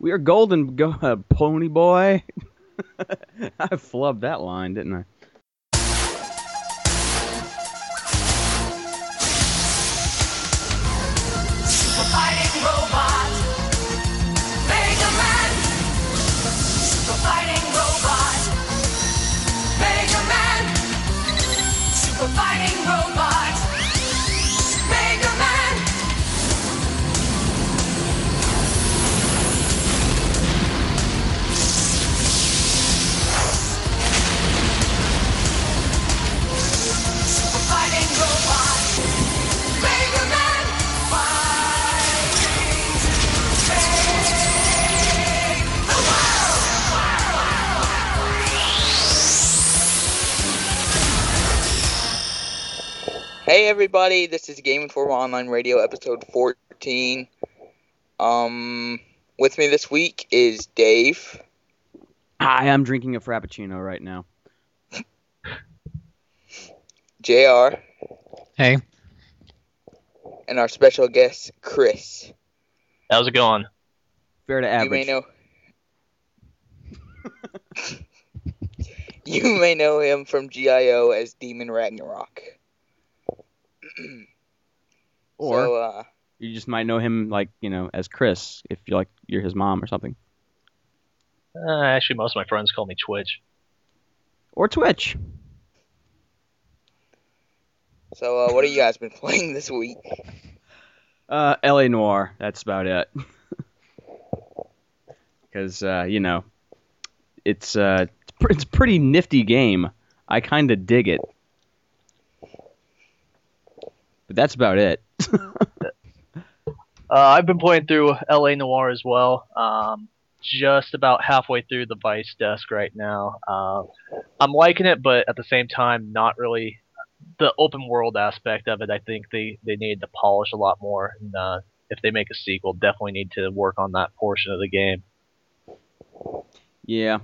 We are golden, go, uh, pony boy. I flubbed that line, didn't I? Hey everybody, this is Game Informer Online Radio episode 14. Um, with me this week is Dave, Hi, I'm drinking a frappuccino right now. JR, Hey. and our special guest Chris. How's it going? Fair to average. You may know You may know him from GIO as Demon Ragnarok. Or so, uh, you just might know him like you know as Chris if you like you're his mom or something. Uh, actually, most of my friends call me Twitch. Or Twitch. so uh, what have you guys been playing this week? Uh, L.A. Noir. That's about it. Because uh, you know, it's uh, it's pr- it's a pretty nifty game. I kind of dig it. But that's about it. Uh, I've been playing through LA Noir as well. Um, just about halfway through the Vice desk right now. Uh, I'm liking it, but at the same time, not really. The open world aspect of it, I think they, they need to polish a lot more. And uh, if they make a sequel, definitely need to work on that portion of the game. yeah,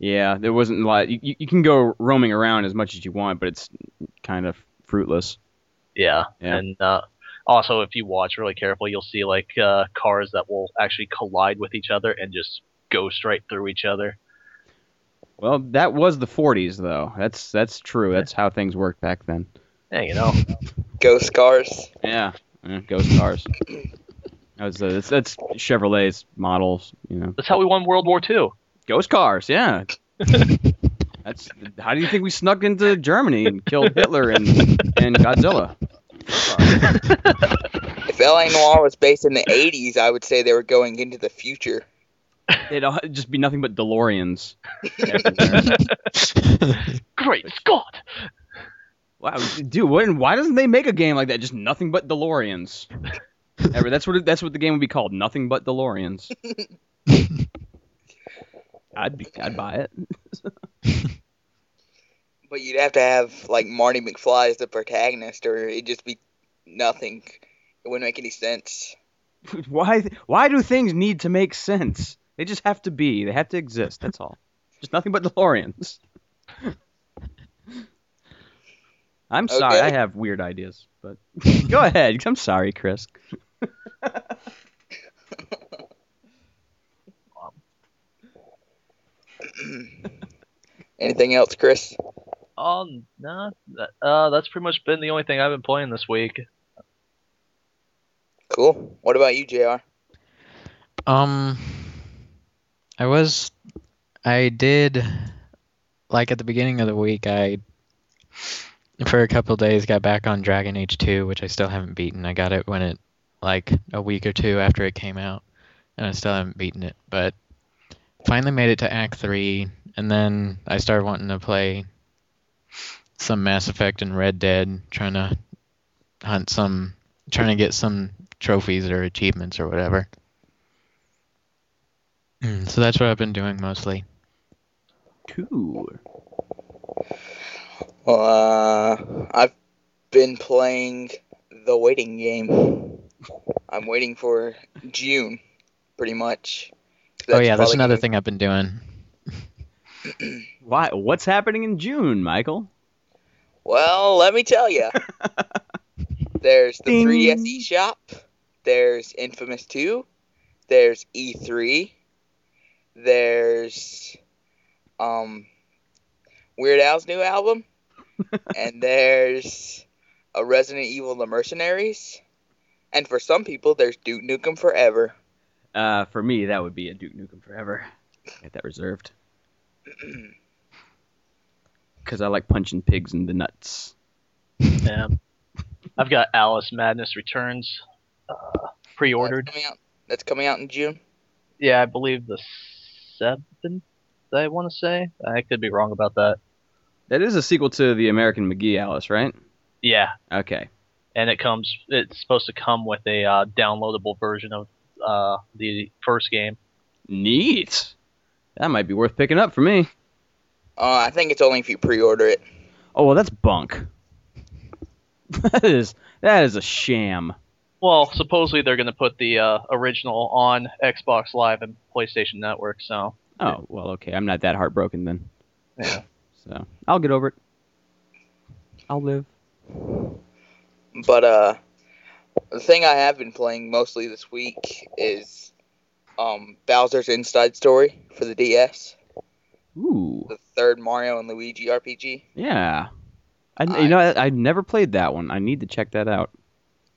yeah. There wasn't a lot. You- you can go roaming around as much as you want, but it's kind of fruitless. Yeah, Yeah. and uh, also if you watch really carefully, you'll see like uh, cars that will actually collide with each other and just go straight through each other. Well, that was the 40s, though. That's that's true. That's how things worked back then. Yeah, you know. Ghost Cars. Yeah, yeah ghost cars. That was, uh, that's, that's Chevrolet's models, you know. That's how we won World War II. Ghost cars, yeah. that's how do you think we snuck into Germany and killed Hitler and and Godzilla? If LA Noir was based in the 80s, I would say they were going into the future. It'd all- just be nothing but DeLoreans. Great Scott! wow, dude, why, why doesn't they make a game like that? Just nothing but DeLoreans. Ever, that's what it, that's what the game would be called. Nothing but DeLoreans. I'd be I'd buy it. But you'd have to have like Marty McFly as the protagonist, or it'd just be nothing. It wouldn't make any sense. Why why do things need to make sense? They just have to be. They have to exist. That's all. Just nothing but DeLoreans. I'm sorry. Okay. I have weird ideas, but go ahead. I'm sorry, Chris. Anything else, Chris? Um, nah, uh, that's pretty much been the only thing I've been playing this week. Cool. What about you, Jr? Um, I was, I did, like at the beginning of the week, I, for a couple days, got back on Dragon Age 2, which I still haven't beaten. I got it when it, like, a week or two after it came out, and I still haven't beaten it. But finally made it to Act 3, and then I started wanting to play some Mass Effect and Red Dead, trying to hunt some, trying to get some trophies or achievements or whatever. Mm, So that's what I've been doing mostly. Cool. Well, uh, I've been playing the waiting game. I'm waiting for June, pretty much. Oh yeah, that's another thing I've been doing. Why? What's happening in June, Michael? Well, let me tell you. There's the Ding. 3DS eShop. There's Infamous 2. There's E3. There's um Weird Al's new album, and there's a Resident Evil: The Mercenaries, and for some people, there's Duke Nukem Forever. Uh, for me, that would be a Duke Nukem Forever. Get that reserved. Because I like punching pigs in the nuts. Yeah. I've got Alice Madness Returns uh, pre-ordered. That's coming out. That's coming out in June. Yeah, I believe the seventh. I want to say. I could be wrong about that. That is a sequel to the American McGee Alice, right? Yeah, Okay. and it comes. It's supposed to come with a uh, downloadable version of uh, the first game. Neat. That might be worth picking up for me. Uh, I think it's only if you pre-order it. Oh well, that's bunk. that is that is a sham. Well, supposedly they're going to put the uh, original on Xbox Live and PlayStation Network. So Oh well, okay. I'm not that heartbroken then. Yeah. So I'll get over it. I'll live. But uh, the thing I have been playing mostly this week is um Bowser's Inside Story for the DS, Ooh. the third Mario and Luigi RPG. Yeah. I, I- you know, I, I never played that one. I need to check that out.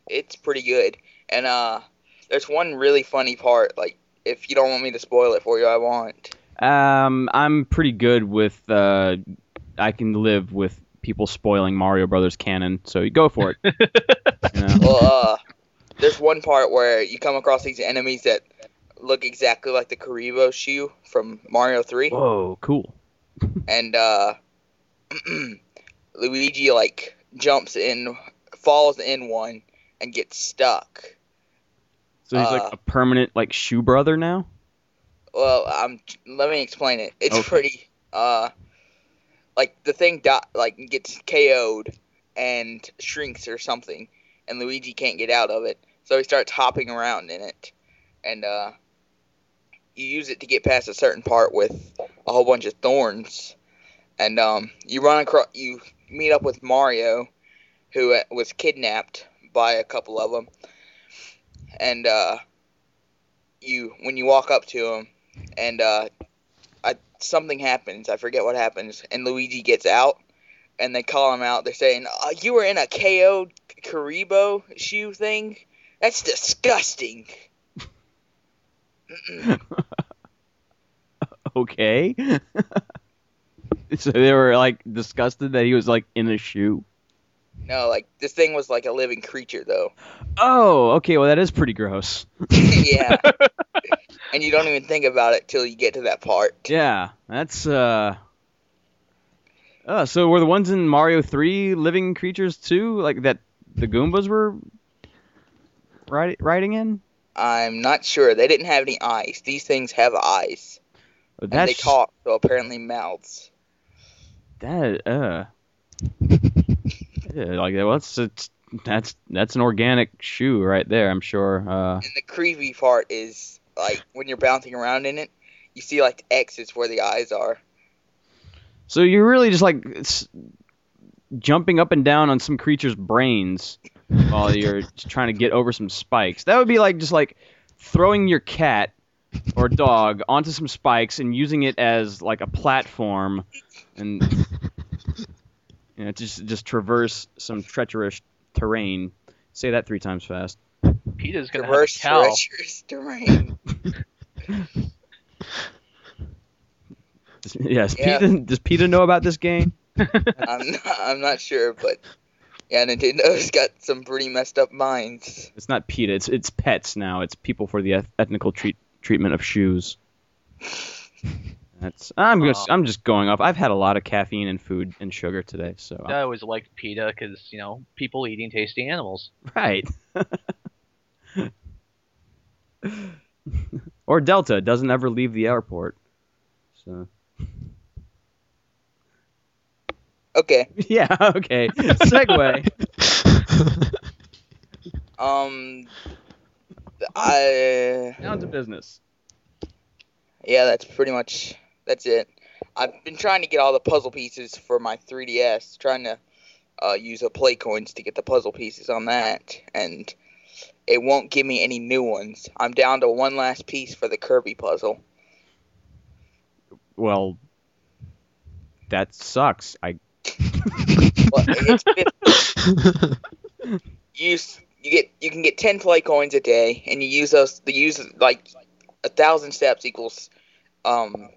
It's pretty good, and uh, there's one really funny part. Like, if you don't want me to spoil it for you, I won't. Um, I'm pretty good with. Uh, I can live with people spoiling Mario Brothers canon, so you go for it. you know? Well, uh, there's one part where you come across these enemies that look exactly like the Kuribo shoe from Mario 3, Whoa, cool. and uh, Luigi like jumps in, falls in one, and gets stuck. So he's Uh, like a permanent like shoe brother now. Well, um, let me explain it. It's Okay. pretty, uh, like the thing dot like gets KO'd and shrinks or something, and Luigi can't get out of it, so he starts hopping around in it, and uh, you use it to get past a certain part with a whole bunch of thorns, and um, you run across, you meet up with Mario, who uh, was kidnapped by a couple of them, and uh, you when you walk up to him and uh, I, something happens. I forget what happens, and Luigi gets out, and they call him out. They're saying, uh, "You were in a KO Kuribo shoe thing. That's disgusting." Okay. so they were like disgusted that he was like in a shoe. no, like this thing was like a living creature, though. Oh, okay. Well, that is pretty gross. yeah, and you don't even think about it till you get to that part. Yeah, that's uh. Uh, so were the ones in Mario 3 living creatures too? Like that the Goombas were riding riding in? I'm not sure. They didn't have any eyes. These things have eyes, and they talk, so apparently mouths. that uh. yeah, like well, that's it's, that's that's an organic shoe right there. I'm sure. Uh, And the creepy part is like when you're bouncing around in it, you see like X's where the eyes are. So you're really just like s- jumping up and down on some creature's brains while you're trying to get over some spikes. That would be like just like throwing your cat or dog onto some spikes and using it as like a platform and you know just just traverse some treacherous terrain. Say that three times fast. PETA's going to have a cow. treacherous terrain. Yes, Yeah. PETA, does PETA know about this game? I'm not, I'm not sure, but yeah, Nintendo's got some pretty messed up minds. It's not PETA. It's it's pets now. It's people for the eth- ethnical treat, treatment of shoes. That's I'm just Aw. I'm just going off. I've had a lot of caffeine and food and sugar today, so I always liked PETA because, you know, people eating tasty animals. right. or Delta doesn't ever leave the airport. So Okay, yeah, okay. Segway. um, I Down to business. yeah, that's pretty much that's it. I've been trying to get all the puzzle pieces for my 3DS, trying to uh, use a play coins to get the puzzle pieces on that, and it won't give me any new ones. I'm down to one last piece for the Kirby puzzle, well, that sucks. I Well, it's 50. you use you get you can get 10 play coins a day and you use those the use like a thousand steps equals um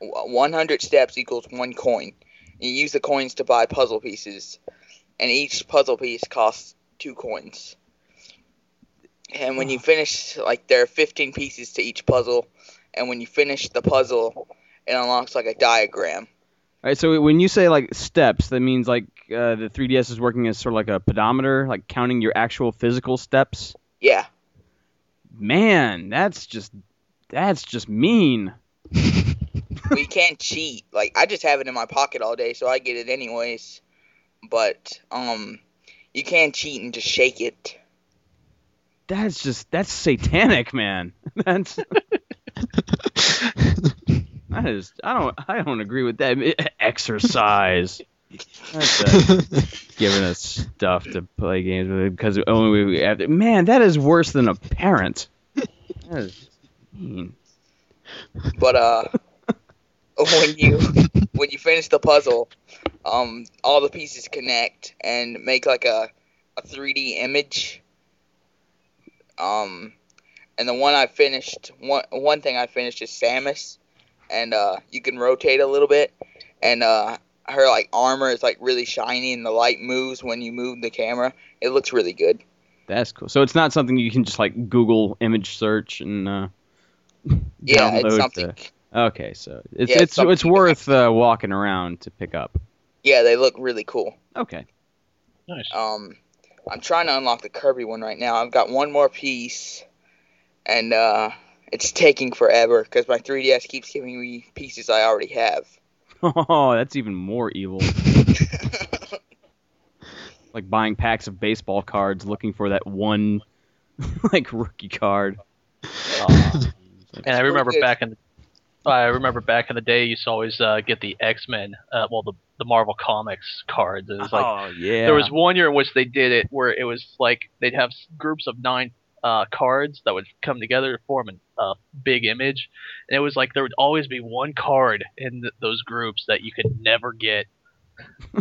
100 steps equals one coin. You use the coins to buy puzzle pieces and each puzzle piece costs two coins. And when you finish like there are 15 pieces to each puzzle and when you finish the puzzle it unlocks like a diagram right, so when you say like steps, that means like uh, the 3DS is working as sort of like a pedometer, like counting your actual physical steps. yeah Man, that's just that's just mean. we can't cheat. Like I just have it in my pocket all day, so I get it anyways. But um, you can't cheat and just shake it. That's just that's satanic, man. That's that is I don't I don't agree with that. Exercise. That's uh, giving us stuff to play games with because only we have to. Man, that is worse than a parent. That is mean. But uh, when you when you finish the puzzle, um, all the pieces connect and make like a a 3D image. Um, and the one I finished, one one thing I finished is Samus, and uh, you can rotate a little bit, and uh, her like armor is like really shiny, and the light moves when you move the camera. It looks really good. That's cool. So it's not something you can just like Google image search and uh, Yeah, download it's to- something. Okay, so it's Yeah, it's it's it's, worth uh, walking around to pick up. Yeah, they look really cool. Okay. Nice. Um, I'm trying to unlock the Kirby one right now. I've got one more piece, and uh, it's taking forever because my 3DS keeps giving me pieces I already have. Oh, that's even more evil. like buying packs of baseball cards looking for that one like rookie card. Oh, And I remember back in the, I remember back in the day, you used to always uh, get the X Men, uh, well, the the Marvel Comics cards. It was like oh yeah. there was one year in which they did it where it was like they'd have groups of nine uh, cards that would come together to form a uh, big image, and it was like there would always be one card in th- those groups that you could never get.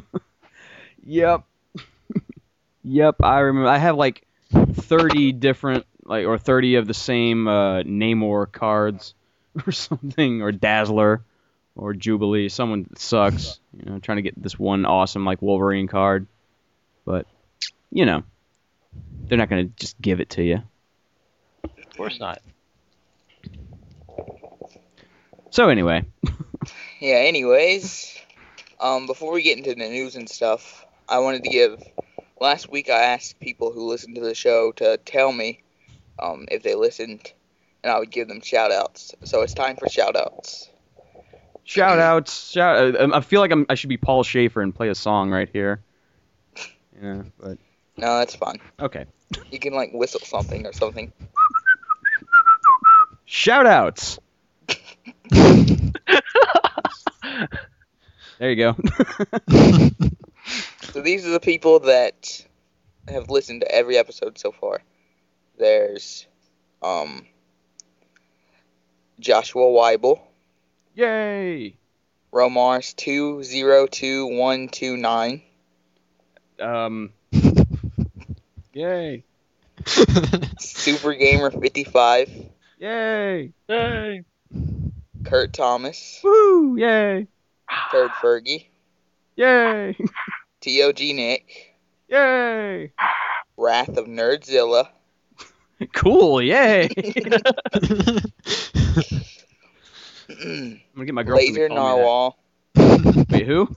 Yep. yep, I remember. I have like 30 different like or 30 of the same uh Namor cards or something or Dazzler or Jubilee, someone sucks, you know, trying to get this one awesome like Wolverine card. But you know, they're not going to just give it to you. Of course not. So anyway, Yeah. Anyways, um, before we get into the news and stuff, I wanted to give. Last week I asked people who listened to the show to tell me um, if they listened, and I would give them shout outs. So it's time for shout outs. shout outs, shout uh, I feel like I'm I should be Paul Shaffer and play a song right here. Yeah, but No, that's fine. okay. You can like whistle something or something. Shout outs. There you go. So these are the people that have listened to every episode so far. There's um Joshua Weibel, Yay! Romars two zero two one two nine, Um. Yay! Super Gamer fifty five, Yay! Hey. Kurt Thomas, Woo! Yay! Third Fergie, Yay! TOG Nick, Yay! Wrath of Nerdzilla, Cool! Yay! I'm gonna get my girlfriend. Laser to call me Narwhal. Wait, who?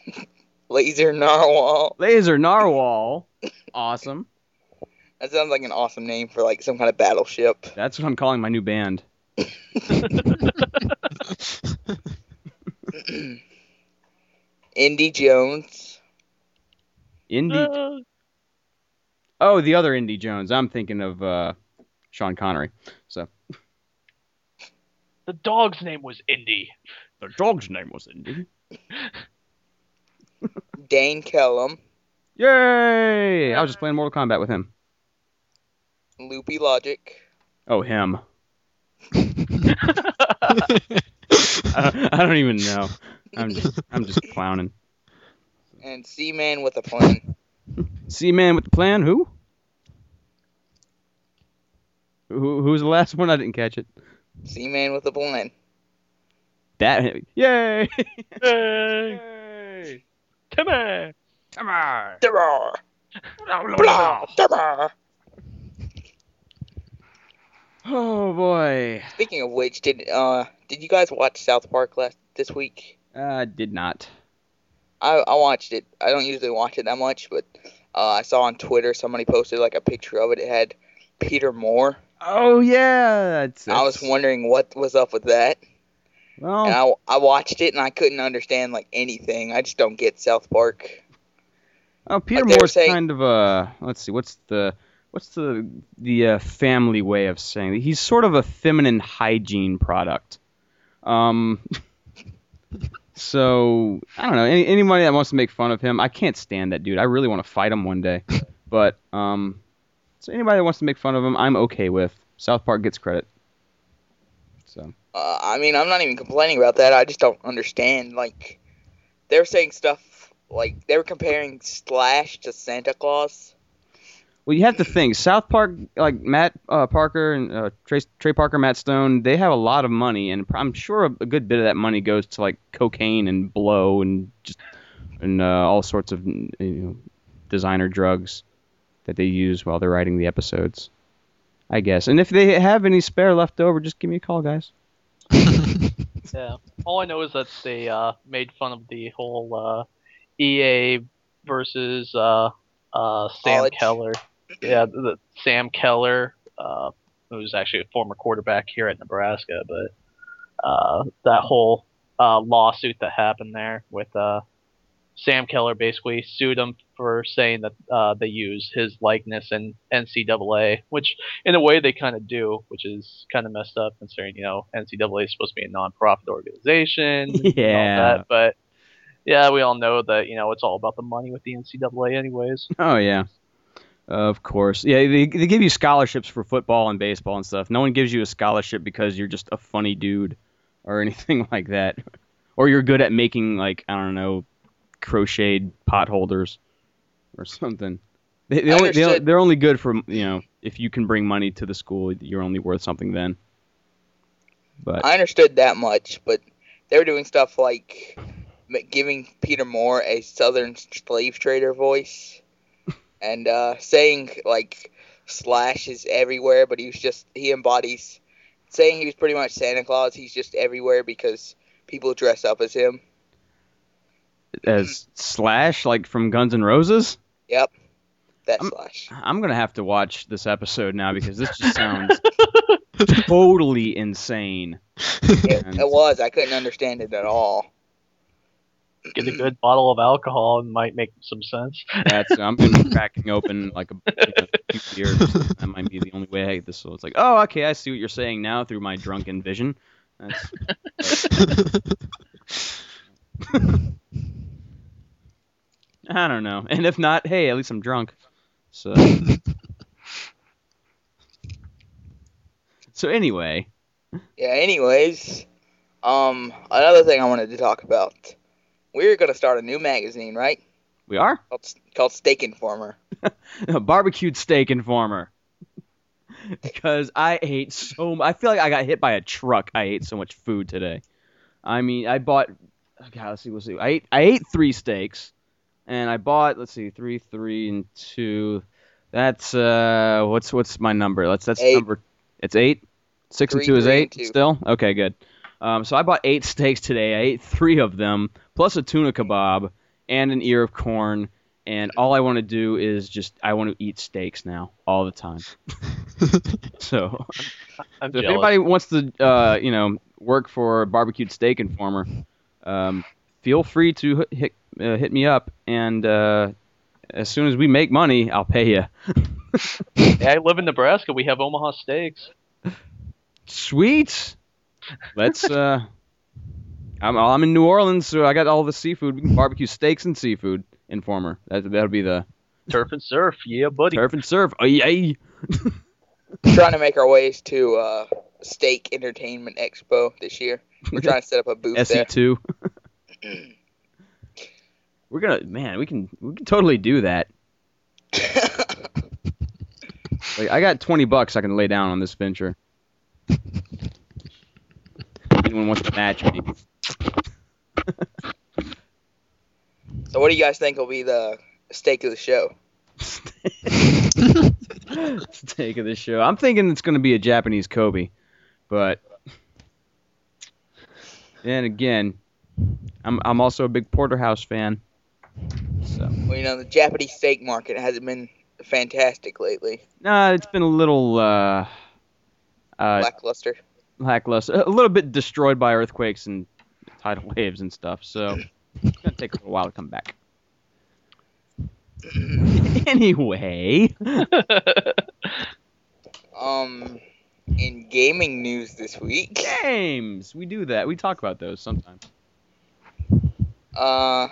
Laser Narwhal. Laser Narwhal. Awesome. That sounds like an awesome name for like some kind of battleship. That's what I'm calling my new band. Indy Jones, Indy. Uh, Oh, the other Indy Jones. I'm thinking of uh, Sean Connery. So the dog's name was Indy. the dog's name was Indy. Dane Kellum, Yay! I was just playing Mortal Kombat with him. Loopy Logic, Oh, him. I, don't, I don't even know. I'm just I'm just clowning. And Seaman with a plan. See man with the plan. Who? Who was the last one? I didn't catch it. Seaman with a plan. That yay! Yay! Timmy! Come on. Durr. Blah, durr. Oh boy. Speaking of which, did uh did you guys watch South Park last this week? I did not. I I watched it. I don't usually watch it that much, but uh, I saw on Twitter somebody posted like a picture of it. It had Peter Moore. Oh yeah, that's. I was wondering what was up with that. And Well, I, I watched it and I couldn't understand like anything. I just don't get South Park. oh, Peter like Moore's saying- kind of a. Let's see. What's the what's the the uh, family way of saying it? He's sort of a feminine hygiene product. Um. So I don't know. Any, anybody that wants to make fun of him, I can't stand that dude. I really want to fight him one day. But um, so anybody that wants to make fun of him, I'm okay with. South Park gets credit. So Uh, I mean, I'm not even complaining about that. I just don't understand. Like, they were saying stuff like they were comparing Slash to Santa Claus. Well, you have to think South Park, like Matt uh, Parker and uh, Trey, Trey Parker, Matt Stone, they have a lot of money, and I'm sure a, a good bit of that money goes to like cocaine and blow and just and uh, all sorts of you know, designer drugs that they use while they're writing the episodes. I guess, and if they have any spare left over, just give me a call, guys. Yeah. All I know is that they uh, made fun of the whole uh, EA versus uh, uh, Sam College. Keller. Yeah, the, the Sam Keller, uh, who's actually a former quarterback here at Nebraska, but uh, that whole uh, lawsuit that happened there with uh, Sam Keller basically sued him for saying that uh, they use his likeness in NCAA, which in a way they kind of do, which is kind of messed up considering you know NCAA is supposed to be a non-profit organization. and all Yeah. that, but yeah, we all know that you know it's all about the money with the NCAA, anyways. Oh yeah, of course. Yeah, they they give you scholarships for football and baseball and stuff. No one gives you a scholarship because you're just a funny dude or anything like that, or you're good at making like I don't know, crocheted pot holders or something. They, they only, they, they're only good for you know if you can bring money to the school, you're only worth something then. But I understood that much, but they were doing stuff like giving Peter Moore a Southern slave trader voice, and uh, saying like Slash is everywhere, but he was just he embodies saying he was pretty much Santa Claus. He's just everywhere because people dress up as him. as Slash, like from Guns N' Roses. Yep, that I'm- Slash. I'm gonna have to watch this episode now because this just sounds totally insane. It, it was. I couldn't understand it at all. Get a good bottle of alcohol and might make some sense. That's I'm gonna be cracking open like a you know, few beers. That might be the only way I get this. So it's like, oh, okay, I see what you're saying now through my drunken vision. That's, I don't know. And if not, hey, at least I'm drunk. So. so anyway, Yeah. Anyways, um, another thing I wanted to talk about. We're gonna start a new magazine, right? we are Called, called Steak Informer. barbecued steak informer. because I ate so much. I feel like I got hit by a truck. I ate so much food today. I mean, I bought. God, let's see. Let's see. I ate. I ate three steaks, and I bought. Let's see, three, three, and two. That's uh, what's what's my number? That's that's Eight. number. It's eight. Six and two is eight. two. Still okay. Good. Um, so I bought eight steaks today. I ate three of them, plus a tuna kebab and an ear of corn. And all I want to do is just I want to eat steaks now all the time. So, I'm so if anybody wants to, uh, you know, work for barbecued steak informer, um, feel free to hit hit, uh, hit me up, and uh, as soon as we make money, I'll pay you. Hey, I live in Nebraska. We have Omaha steaks. Sweet. Let's. Uh, I'm I'm in New Orleans, so I got all the seafood. We can barbecue steaks and seafood. Informer. That that'll be the Turf and surf. Yeah, buddy. turf and surf. Oh yay! trying to make our ways to uh, Steak Entertainment Expo this year. We're trying to set up a booth there. SE2. We're gonna, man, we can we can totally do that. Like, I got 20 bucks I can lay down on this venture. Anyone wants to match me? So, what do you guys think will be the stake of the show? Steak of the show. I'm thinking it's going to be a Japanese Kobe, but then again, I'm I'm also a big porterhouse fan. So Well, you know, the Japanese steak market hasn't been fantastic lately. nah, it's been a little uh, uh, Lackluster. lackluster, a little bit destroyed by earthquakes and tidal waves and stuff. So it's gonna take a little while to come back. anyway, Um, in gaming news this week, games. We do that. We talk about those sometimes. uh,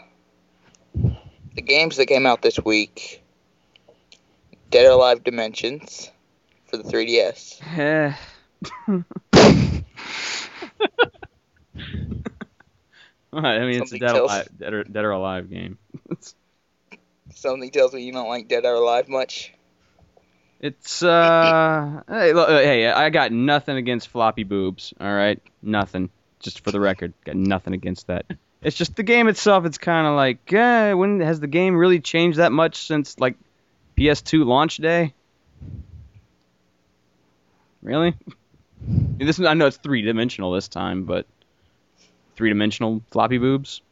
the games that came out this week: Dead or Alive Dimensions for the 3DS. What? I mean, it's a dead, alive, dead, or, dead or alive game. Something tells me you don't like Dead or Alive much. It's uh, hey, look, uh, hey, I got nothing against floppy boobs. All right, nothing. Just for the record, got nothing against that. It's just the game itself. It's kind of like, eh, when has the game really changed that much since like PS2 launch day? Really? This I know it's three dimensional this time, but three dimensional floppy boobs.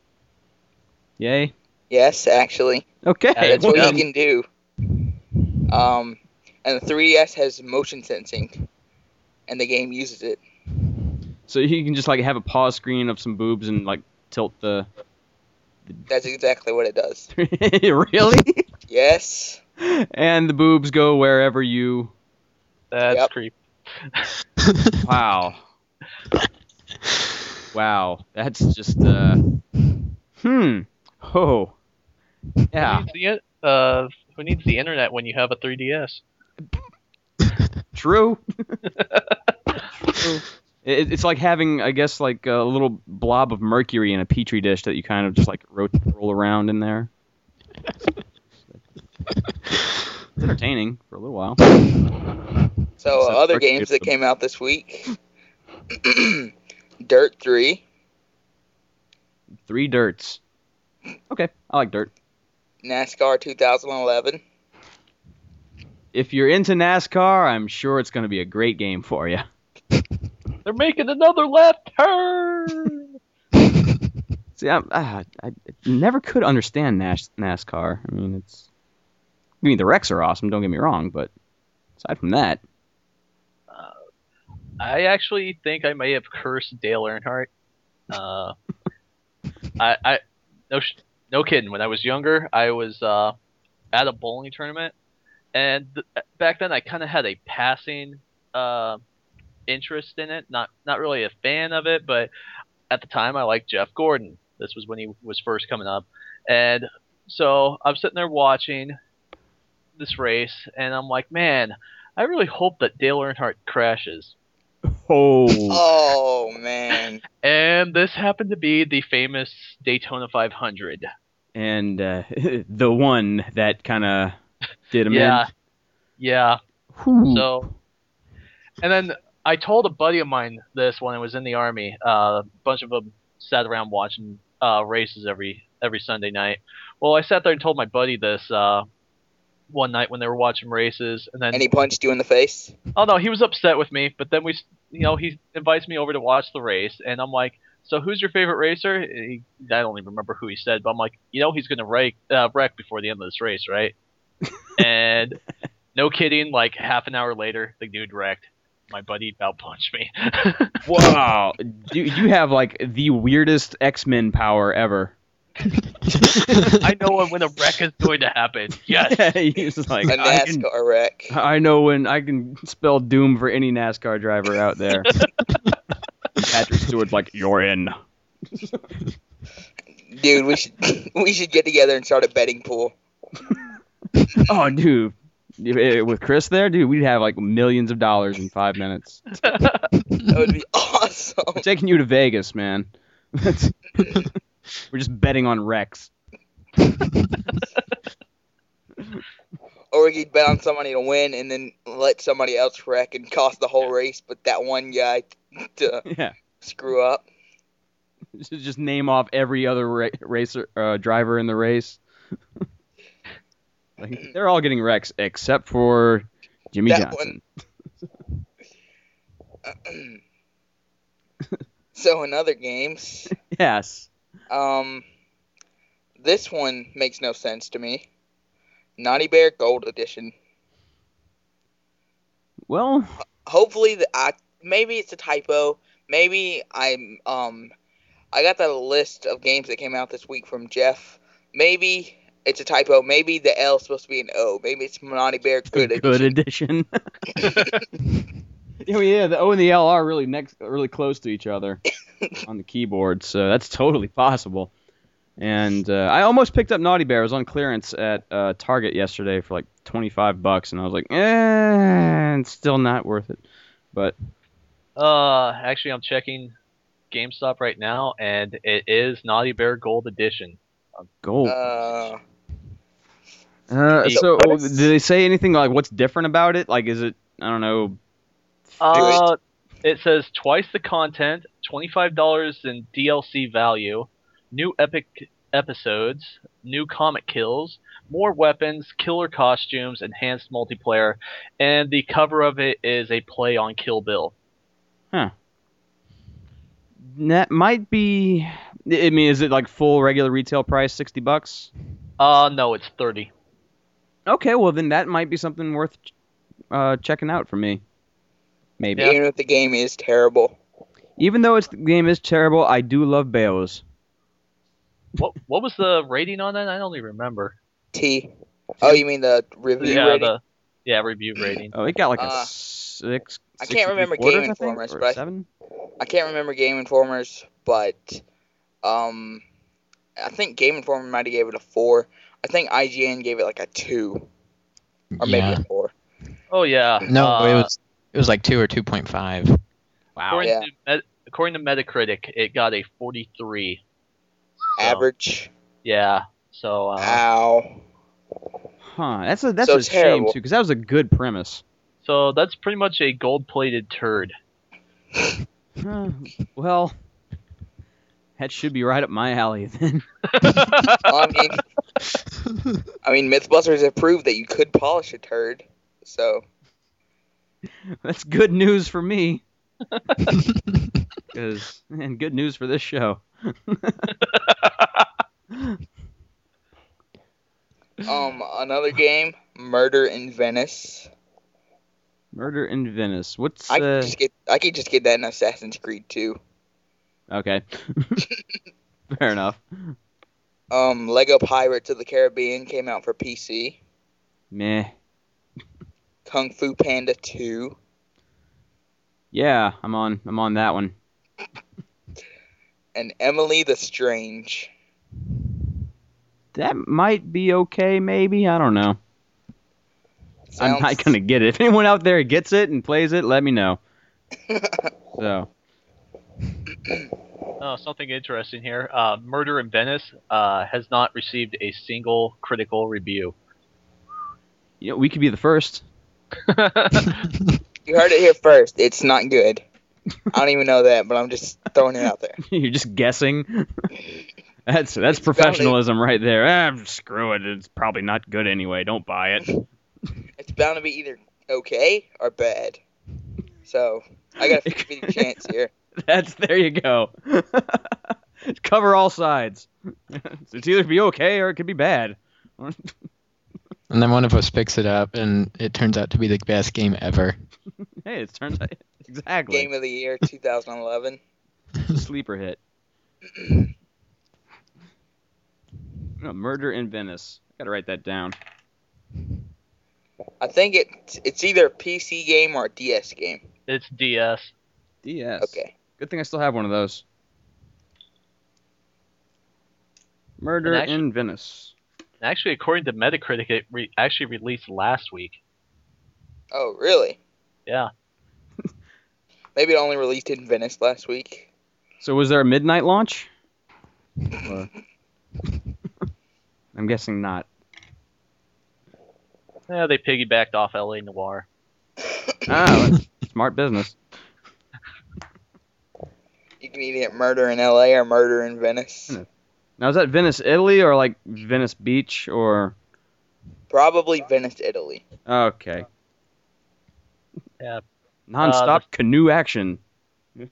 Yay. Yes, actually, Okay. that's what you can do. Um, and the 3DS has motion sensing, and the game uses it. So you can just like have a pause screen of some boobs and like tilt the. That's exactly what it does. really? Yes. and the boobs go wherever you. That's Yep. creepy. Wow. wow. That's just uh. Hmm. Oh. Yeah. Who needs, the, uh, who needs the internet when you have a 3DS? True. True. It, it's like having, I guess, like a little blob of mercury in a petri dish that you kind of just like ro- roll around in there. It's entertaining for a little while. So Except other games that came out this week: Dirt 3, Three dirts. Okay, I like dirt. NASCAR 2011, If you're into NASCAR, I'm sure it's going to be a great game for you. They're making another left turn. See, I, I, I never could understand NAS, NASCAR. I mean, it's. I mean, the wrecks are awesome. Don't get me wrong, but aside from that, I actually think I may have cursed Dale Earnhardt. Uh, I, I, no, sh- no kidding. When I was younger, I was uh, at a bowling tournament, and th- back then I kind of had a passing uh, interest in it. Not, not really a fan of it, but at the time I liked Jeff Gordon. This was when he was first coming up, and so I'm sitting there watching this race, and I'm like, man, I really hope that Dale Earnhardt crashes. Oh, Oh man, And this happened to be the famous Daytona 500. and uh, the one that kind of did him Yeah. Yeah. in. So, and then I told a buddy of mine this when I was in the army. Uh, a bunch of them sat around watching uh, races every every Sunday night. Well, I sat there and told my buddy this uh, one night when they were watching races, and then and he punched you in the face. oh no, he was upset with me. But then we, you know, he invites me over to watch the race, and I'm like, so who's your favorite racer? He, I don't even remember who he said, but I'm like, you know, he's gonna wreck, uh, wreck before the end of this race, right? and no kidding, like half an hour later, the dude wrecked. My buddy about punched me. Wow, dude, you have like the weirdest X Men power ever. I know when a wreck is going to happen. Yes. He's just like A I can, NASCAR wreck. I know when I can spell doom for any NASCAR driver out there. Patrick Stewart's like, you're in. Dude, we should we should get together and start a betting pool. Oh, dude, eh, With Chris there, dude, we'd have like millions of dollars in five minutes. That would be awesome. We're taking you to Vegas, man. We're just betting on wrecks. Or we could bet on somebody to win and then let somebody else wreck and cost the whole race, but that one guy to Yeah. screw up. Just- Just name off every other ra- racer uh, driver in the race. like, they're all getting wrecks except for Jimmy That Johnson. so in other games, Yes. Um, this one makes no sense to me. Naughty Bear Gold Edition. Well, Hopefully, the I maybe it's a typo. Maybe I'm um, I got the list of games that came out this week from Jeff. Maybe it's a typo. Maybe the L is supposed to be an O. Maybe it's Naughty Bear Good good Edition. edition. oh yeah, the O and the L are really next, really close to each other on the keyboard, so that's totally possible. And uh, I almost picked up Naughty Bear. It was on clearance at uh, Target yesterday for like 25 bucks, and I was like, eh, it's still not worth it. But Uh, actually, I'm checking GameStop right now, and it is Naughty Bear Gold Edition. gold. Uh, Uh, so so, what is- did they say anything like what's different about it? Like, is it I don't know? Uh, it says twice the content, twenty-five dollars in DLC value, new epic episodes, new comic kills, more weapons, killer costumes, enhanced multiplayer, and the cover of it is a play on Kill Bill. Huh. That might be. I mean, is it like full regular retail price, sixty bucks? Uh, no, it's thirty. Okay, well then that might be something worth uh, checking out for me. Maybe. Yeah. even if the game is terrible. Even though it's the game is terrible, I do love Baos. What what was the rating on that? I don't even remember. T. Oh, you mean the review yeah, rating? the yeah review rating. Oh, it got like a Uh, six. I can't remember quarters, Game I think, Informers, but I- seven. I can't remember Game Informers, but um, I think Game Informer might have gave it a four. I think IGN gave it like a two or maybe a four. Oh yeah. No, uh, it was it was like two or two point five. Wow. According, Yeah. to Met- according to Metacritic, it got a 43. So, Average. Yeah. So uh, Ow. Huh. That's a that's So a shame too, because that was a good premise. so that's pretty much a gold-plated turd. Huh, well, that should be right up my alley then. I mean, I mean, MythBusters have proved that you could polish a turd. So That's good news for me. Because and good news for this show. um, another game, Murder in Venice. Murder in Venice. What's I uh, could just get I could just get that in Assassin's Creed 2. okay? Fair enough. Um, Lego Pirates of the Caribbean came out for PC. Meh. Kung Fu Panda 2. Yeah, I'm on. I'm on that one. And Emily the Strange. That might be okay. Maybe I don't know. I'm not gonna get it. If anyone out there gets it and plays it, let me know. So Oh, something interesting here. Uh, Murder in Venice uh, has not received a single critical review. you know, we could be the first. You heard it here first. It's not good. I don't even know that, but I'm just throwing it out there. You're just guessing. That's that's It's professionalism right there. Ah, screw it. It's probably not good anyway. Don't buy it. It's bound to be either okay or bad. So I got a 50 chance here. That's there you go. Cover all sides. it's either be okay or it could be bad. And then one of us picks it up, and it turns out to be the best game ever. hey, it turns out exactly Game of the year 2011. Sleeper hit. No, Murder in Venice. Gotta write that down. I think it it's either a PC game or a DS game. It's DS. DS. Okay. Good thing I still have one of those. Murder And actu- in Venice. Actually, according to Metacritic, it re- actually released last week. Oh, really? Yeah. Maybe it only released in Venice last week. So was there a midnight launch? Or- I'm guessing not. Yeah, they piggybacked off LA Noir. Ah, that's smart business. You can either get Murder in L.A. or Murder in Venice. Now is that Venice, Italy, or like Venice Beach, or Probably Venice, Italy. okay? Yeah. Non-stop um, canoe action.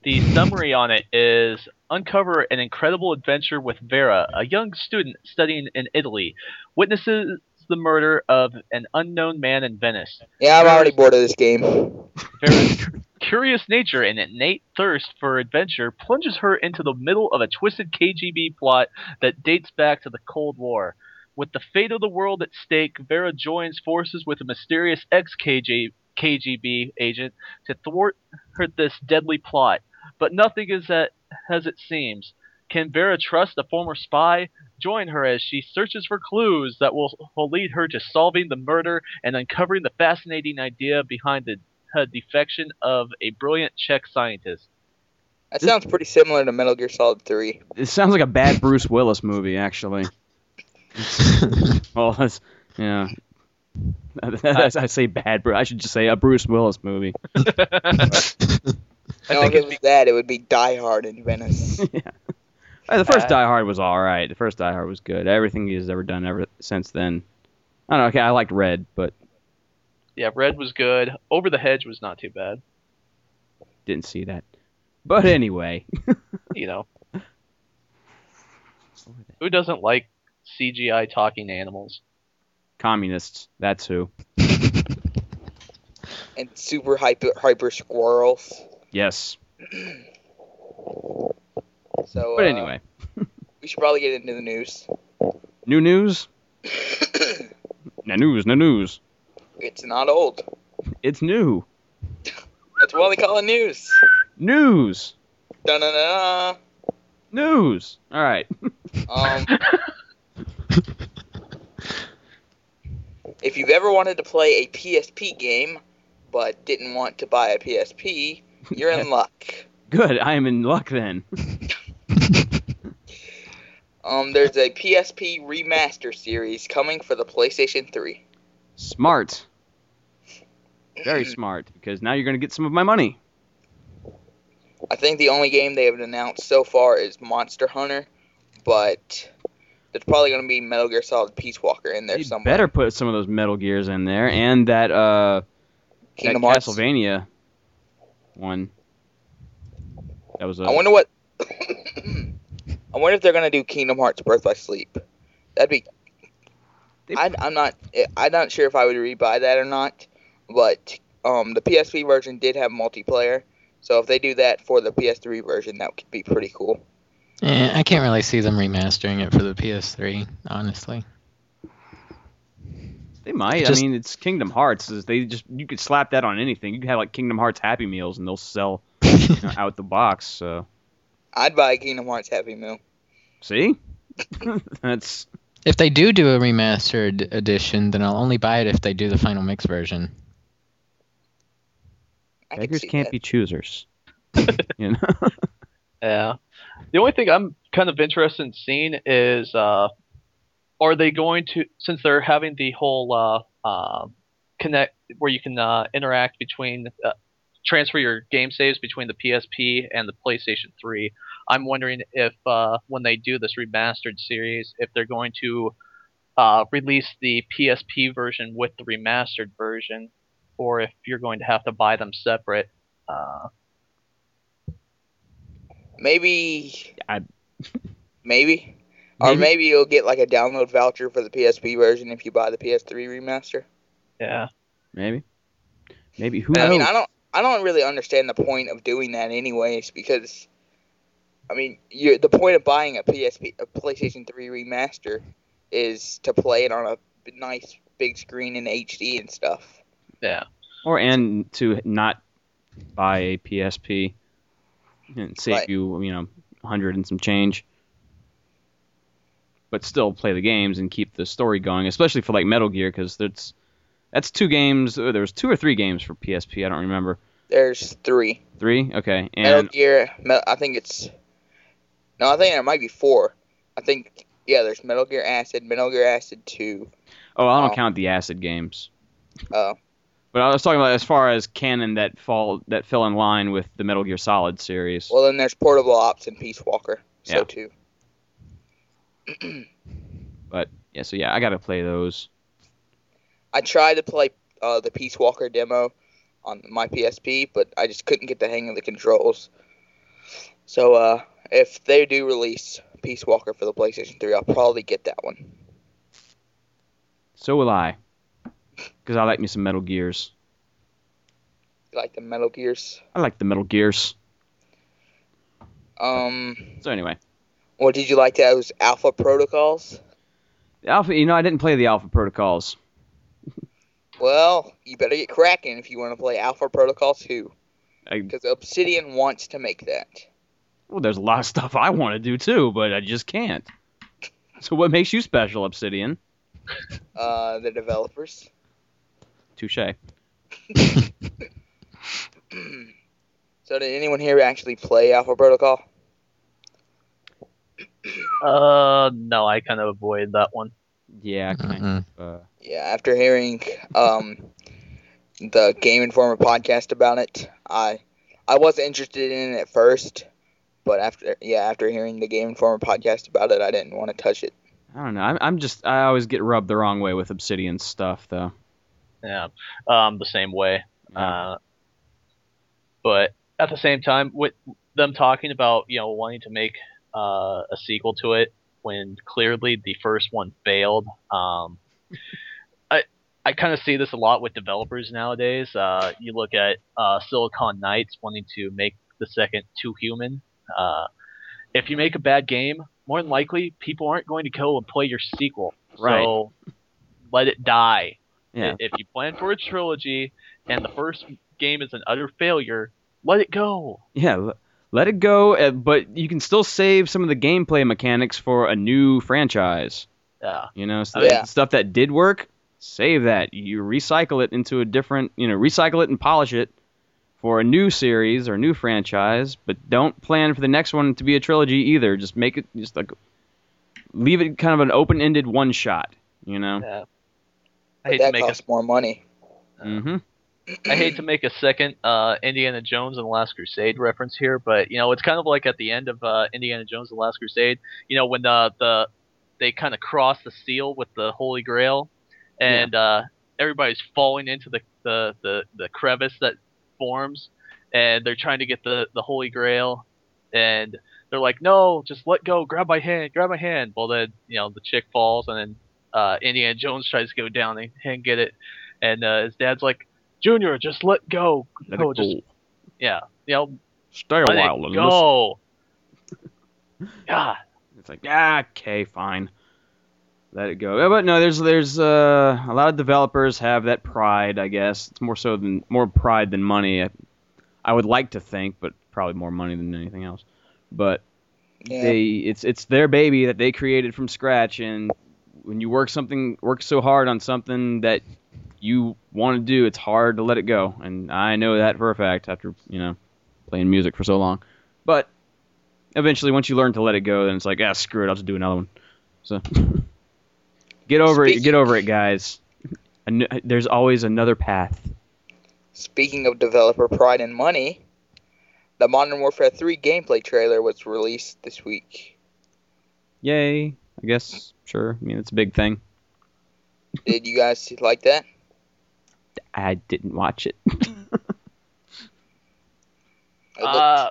The summary on it is uncover an incredible adventure with Vera, a young student studying in Italy, witnesses the murder of an unknown man in Venice. Yeah, I'm already bored of this game. Vera's curious nature and innate thirst for adventure plunges her into the middle of a twisted KGB plot that dates back to the Cold War. With the fate of the world at stake, Vera joins forces with a mysterious ex-KGB agent to thwart her this deadly plot. But nothing is at, as it seems. Can Vera trust a former spy? Join her as she searches for clues that will, will lead her to solving the murder and uncovering the fascinating idea behind the uh, defection of a brilliant Czech scientist. That sounds pretty similar to Metal Gear Solid 3. It sounds like a bad Bruce Willis movie, actually. Well, that's yeah. I say bad, Bruce. I should just say a Bruce Willis movie. No, think if it was that, it would be Die Hard in Venice. yeah. Uh, The first Uh, Die Hard was all right. The first Die Hard was good. Everything he's ever done ever since then. I don't know. Okay, I liked Red, but Yeah, Red was good. Over the Hedge was not too bad. didn't see that. But anyway, You know, who doesn't like CGI talking animals? communists. That's who. and super hyper, hyper squirrels. Yes. So, But uh, anyway, we should probably get into the news. new news. No news. No news. It's not old. It's new. That's why they call it news. News. Dun dun dun. News. All right. Um, if you've ever wanted to play a PSP game but didn't want to buy a PSP, you're in luck. Good. I am in luck then. Um, there's a PSP remaster series coming for the PlayStation 3. Smart. Very smart because now you're gonna get some of my money. I think the only game they have announced so far is Monster Hunter, but there's probably going to be Metal Gear Solid Peace Walker in there You somewhere. better put some of those Metal Gears in there and that uh Kingdom that Hearts. Castlevania one. That was a I wonder what. I wonder if they're gonna do Kingdom Hearts Birth by Sleep. That'd be. They- I, I'm not. I'm not sure if I would rebuy that or not. But um, the PSP version did have multiplayer, so if they do that for the PS3 version, that could be pretty cool. Yeah, I can't really see them remastering it for the PS3, honestly. They might. Just- I mean, it's Kingdom Hearts. They just you could slap that on anything. You could have like Kingdom Hearts Happy Meals, and they'll sell you know, out the box. So I'd buy a Kingdom Hearts Happy Meal. see, that's If they do do a remastered edition, then I'll only buy it if they do the final mix version. I beggars see can't that. be choosers. you know. Yeah. The only thing I'm kind of interested in seeing is uh, are they going to since they're having the whole uh, uh, connect where you can uh, interact between uh, transfer your game saves between the PSP and the PlayStation 3. I'm wondering if uh, when they do this remastered series, if they're going to uh, release the PSP version with the remastered version, or if you're going to have to buy them separate. Uh, Maybe. I- Maybe. Or Maybe. maybe you'll get like a download voucher for the PSP version if you buy the PS3 remaster. yeah. Maybe. Maybe who I knows? mean, I don't, I don't really understand the point of doing that, anyways, because, I mean, you the point of buying a PSP, a PlayStation 3 remaster, is to play it on a nice big screen in HD and stuff. Yeah. or and to not buy a PSP and save Right. you, you know, a hundred and some change. But still play the games and keep the story going, especially for like Metal Gear, because that's That's two games. oh, There was two or three games for PSP. I don't remember. There's three. Three. Okay. Metal Gear. I think it's. No, I think there might be four. I think yeah. There's Metal Gear Acid, Metal Gear Acid Two. oh, I don't Oh. count the acid games. Oh, But I was talking about as far as canon that fall that fell in line with the Metal Gear Solid series. well then there's Portable Ops and Peace Walker. So Yeah. too. But yeah. So yeah, I gotta play those. I tried to play uh, the Peace Walker demo on my PSP, but I just couldn't get the hang of the controls. So uh, if they do release Peace Walker for the PlayStation 3, I'll probably get that one. So will I. Because I like me some Metal Gears. You like the Metal Gears? I like the Metal Gears. Um, So anyway, or did you like those Alpha Protocols? the Alpha. You know, I didn't play the Alpha Protocols. Well, you better get cracking if you want to play Alpha Protocol 2, because Obsidian wants to make that. well, there's a lot of stuff I want to do too, but I just can't. So what makes you special, Obsidian? Uh, the developers. Touche. So did anyone here actually play Alpha Protocol? Uh, no, I kind of avoided that one. Yeah, I kind Mm-mm. of. Uh, Yeah, after hearing um, the Game Informer podcast about it, I I wasn't interested in it at first, but after yeah, after hearing the Game Informer podcast about it, I didn't want to touch it. I don't know. I'm, I'm just. I always get rubbed the wrong way with Obsidian stuff, though. Yeah, um, the same way. Uh, but at the same time, with them talking about you know wanting to make uh, a sequel to it when clearly the first one failed, um, I I kind of see this a lot with developers nowadays. Uh, you look at uh, Silicon Knights wanting to make the second Too Human. Uh, if you make a bad game, more than likely people aren't going to go and play your sequel. Right. So let it die. Yeah. If you plan for a trilogy and the first game is an utter failure, let it go. Yeah. L- Let it go, uh, but you can still save some of the gameplay mechanics for a new franchise. Yeah. You know, so Yeah. stuff that did work, save that. You recycle it into a different, you know, recycle it and polish it for a new series or new franchise, but don't plan for the next one to be a trilogy either. Just make it just like leave it kind of an open-ended one shot, you know. Yeah. I But hate to that make a, costs more money. Mhm. I hate to make a second uh, Indiana Jones and the Last Crusade reference here, but you know it's kind of like at the end of uh, Indiana Jones and the Last Crusade. You know when the the they kind of cross the seal with the Holy Grail, and uh, everybody's falling into the, the the the crevice that forms, and they're trying to get the the Holy Grail, and they're like, no, just let go, grab my hand, grab my hand. Well then you know the chick falls, and then uh, Indiana Jones tries to go down and, and get it, and uh, his dad's like. Junior, just let go. Let no, it go. just yeah, you know, Stay a while it and listen. go. God, It's like, ah, okay, fine. Let it go. Yeah, But no, there's there's uh, a lot of developers have that pride. I guess it's more so than more pride than money. I, I would like to think, but probably more money than anything else. But Yeah. they it's it's their baby that they created from scratch, and when you work something work so hard on something that you want to do, it's hard to let it go. And I know that for a fact after you know playing music for so long. But eventually, once you learn to let it go, then it's like, ah, screw it, I'll just do another one. So get over it, get over it, guys. There's always another path. Speaking of developer pride and money, the Modern Warfare 3 gameplay trailer was released this week. Yay! I guess sure. I mean, it's a big thing. Did you guys like that? I didn't watch it. It looked, uh,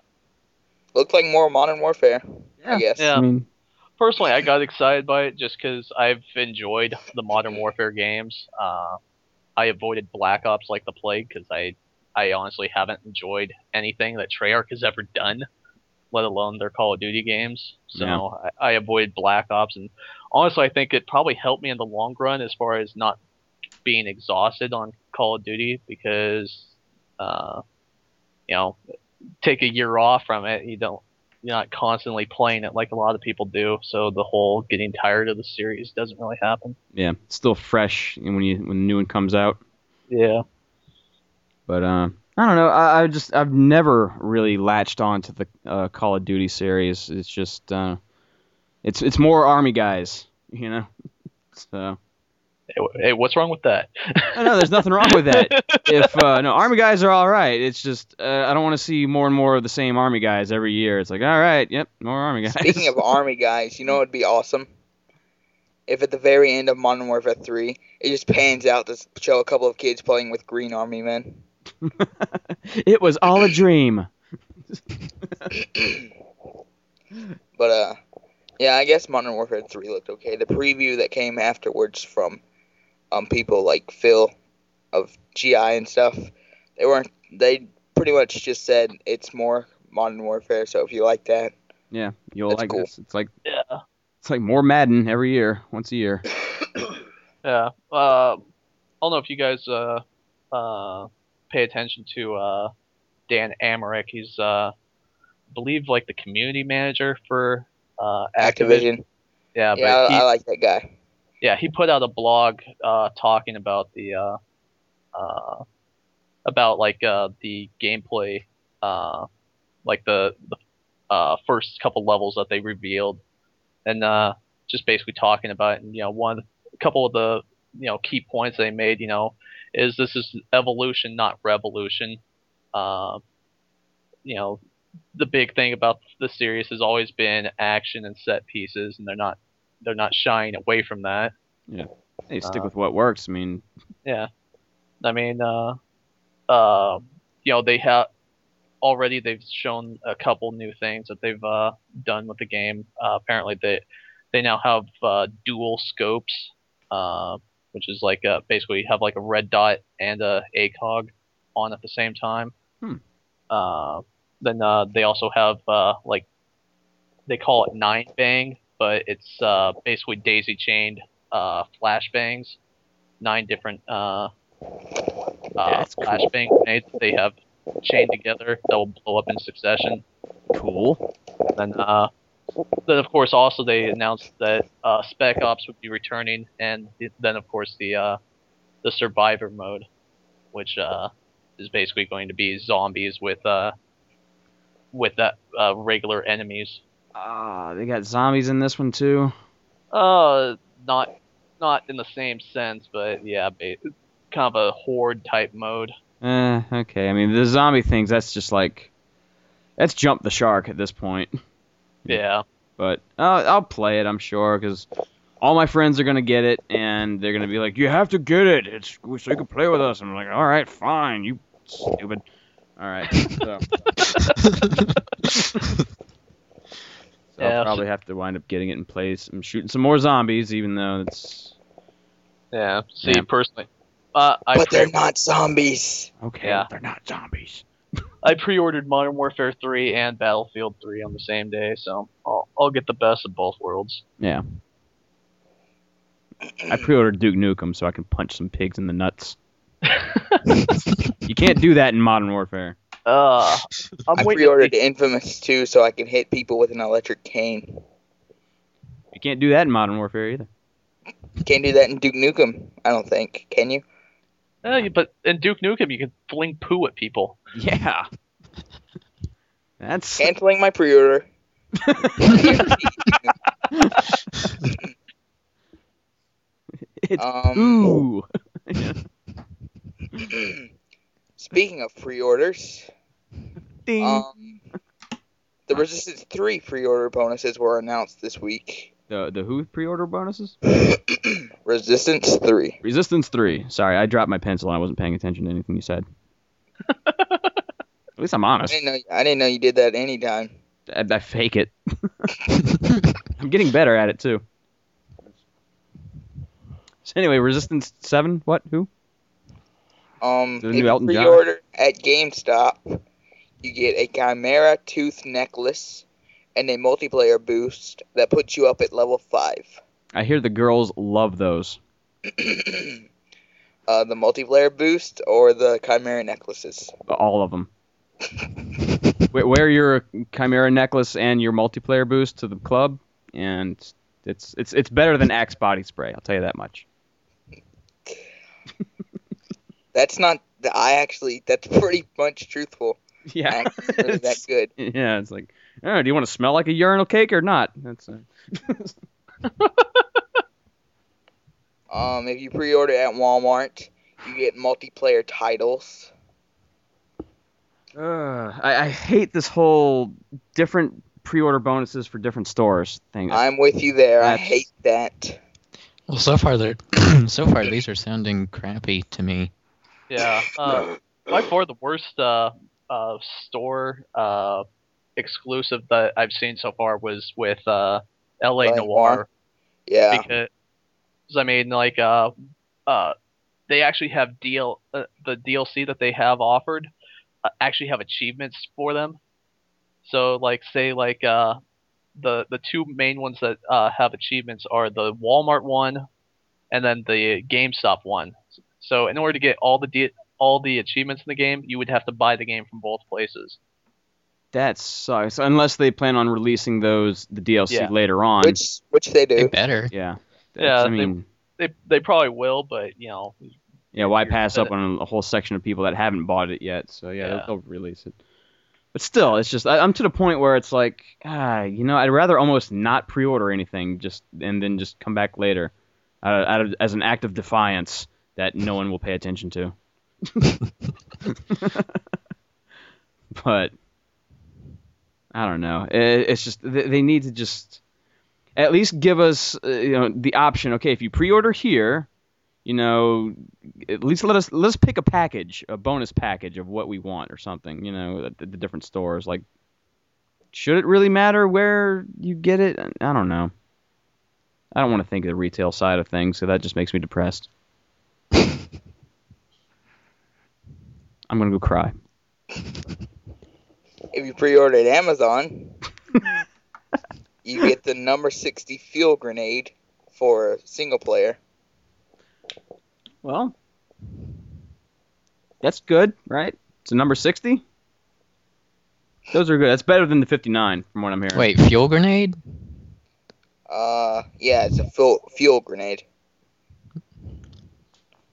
looked like more Modern Warfare, I guess. Yeah. I mean, personally, I got excited by it just because I've enjoyed the Modern Warfare games. Uh, I avoided Black Ops like the plague because I, I honestly haven't enjoyed anything that Treyarch has ever done, let alone their Call of Duty games. So Yeah. I, I avoided Black Ops, and honestly, I think it probably helped me in the long run as far as not being exhausted on Call of Duty because, uh, you know, take a year off from it, you don't you're not constantly playing it like a lot of people do, so the whole getting tired of the series doesn't really happen. yeah, it's still fresh when you when the new one comes out. Yeah. But uh, I don't know. I, I just I've never really latched on to the uh, Call of Duty series. It's just uh, it's it's more army guys, you know. So Hey, hey, what's wrong with that? I know there's nothing wrong with that. If uh, no army guys are all right, it's just uh, I don't want to see more and more of the same army guys every year. It's like all right, yep, more army guys. Speaking of army guys, you know it'd be awesome if at the very end of Modern Warfare 3, it just pans out to show a couple of kids playing with green army men. it was all a dream. But uh, yeah, I guess Modern Warfare 3 looked okay. The preview that came afterwards from um people like Phil of GI and stuff, they weren't. They pretty much just said it's more Modern Warfare. So if you like that, Yeah, you'll like cool. this. It's like Yeah. it's like more Madden every year, once a year. Yeah. Uh, I don't know if you guys uh, uh, pay attention to uh, Dan Amrich. He's, uh, I believe, like the community manager for uh, Activision. Activision. Yeah, Yeah, but I, he, I like that guy. Yeah, he put out a blog uh, talking about the uh, uh, about like uh, the gameplay, uh, like the the uh, first couple levels that they revealed, and just basically talking about it. And you know, one a couple of the you know key points they made, you know, is this is evolution, not revolution. You know, the big thing about the series has always been action and set pieces, and they're not they're not shying away from that. Yeah, Hey, stick Uh, with what works. I mean, Yeah, I mean, uh, uh, you know, they have already they've shown a couple new things that they've uh, done with the game. Uh, apparently, they they now have uh, dual scopes, uh, which is like uh, basically have like a red dot and a ACOG on at the same time. Hmm. Uh, then uh, they also have uh, like they call it nine bang, but it's uh, basically daisy chained uh, flashbangs. Nine different uh, uh, That's cool. flashbang grenades that they have chained together that will blow up in succession. cool. Then, uh, then of course, also they announced that uh, Spec Ops would be returning, and then of course the uh, the Survivor mode, which uh, is basically going to be zombies with uh, with that uh, regular enemies. Ah, they got zombies in this one too. Uh, not not in the same sense, but yeah, kind of a horde type mode. Eh, okay. I mean, the zombie things. That's just like that's jump the shark at this point. Yeah. But uh, I'll play it, I'm sure, because all my friends are gonna get it, and they're gonna be like, "You have to get it. It's so you can play with us." I'm like, "All right, fine. You stupid." All right. So, so Yeah. I'll probably have to wind up getting it in place. I'm shooting some more zombies, even though it's Yeah. See, Yeah. personally, uh, I But they're not zombies. okay. Yeah. They're not zombies. I pre-ordered Modern Warfare 3 and Battlefield 3 on the same day, so I'll, I'll get the best of both worlds. Yeah. I pre-ordered Duke Nukem so I can punch some pigs in the nuts. You can't do that in Modern Warfare. Uh, I'm I pre-ordered Infamous 2 so I can hit people with an electric cane. You can't do that in Modern Warfare either. You Can't do that in Duke Nukem, I don't think. Can you? Uh, you- but in Duke Nukem, you can fling poo at people. Yeah. That's Canceling my pre-order. it's Um, ooh. Speaking of pre-orders, Ding. um, the Resistance 3 pre-order bonuses were announced this week. the the who pre-order bonuses? Resistance 3. Resistance three. Sorry, I dropped my pencil and I wasn't paying attention to anything you said. At least I'm I honest. didn't know. I didn't know you did that anytime. I, I fake it. I'm getting better at it too. So anyway, Resistance seven. What? Who? Um, if you pre-order at GameStop, you get a Chimera Tooth necklace and a multiplayer boost that puts you up at level five. I hear the girls love those. uh, the multiplayer boost or the Chimera necklaces. All of them. wear, wear your Chimera necklace and your multiplayer boost to the club, and it's it's it's better than Axe body spray. I'll tell you that much. That's not. I actually. That's pretty much truthful. Yeah, Actually, really that good. yeah. It's like, oh, do you want to smell like a urinal cake or not? That's. Uh, Um, if you pre-order at Walmart, you get multiplayer titles. uh, I, I hate this whole different pre-order bonuses for different stores thing. I'm with you there. I hate that. Well, so far they're so far these are sounding crappy to me. Yeah. Uh, by far the worst uh, uh, store uh, exclusive that I've seen so far was with uh, L.A. Noire. Noire? Yeah. because I mean, like, uh, uh, they actually have DL uh, the DLC that they have offered uh, actually have achievements for them. So, like, say, like, uh, the the two main ones that uh, have achievements are the Walmart one, and then the GameStop one. So, in order to get all the D- all the achievements in the game, you would have to buy the game from both places. that sucks. Unless they plan on releasing those the DLC Yeah. later on. Which which they They do. better. yeah. Yeah, I they- mean, They they probably will, but you know, yeah. Why you're- pass up on a whole section of people that haven't bought it yet? So yeah, they'll, they'll release it. But still, it's just I, I'm to the point where it's like, ah, you know, I'd rather almost not pre-order anything, just and then just come back later, uh, out of, as an act of defiance that no one will pay attention to. but I don't know. It, it's just they, they need to just at least give us uh, you know the option. Okay, if you pre-order here, you know, at least let us let's pick a package, a bonus package of what we want or something. You know, at the, the different stores. Like, should it really matter where you get it? I don't know. I don't want to think of the retail side of things, so that just makes me depressed. I'm gonna go cry. If you pre-order at Amazon, you get the number 60 fuel grenade for single player. Well, that's good, right? It's a number 60. Those are good. That's better than the 59, from what I'm hearing. Wait, fuel grenade? Uh, yeah, it's a fuel fuel grenade.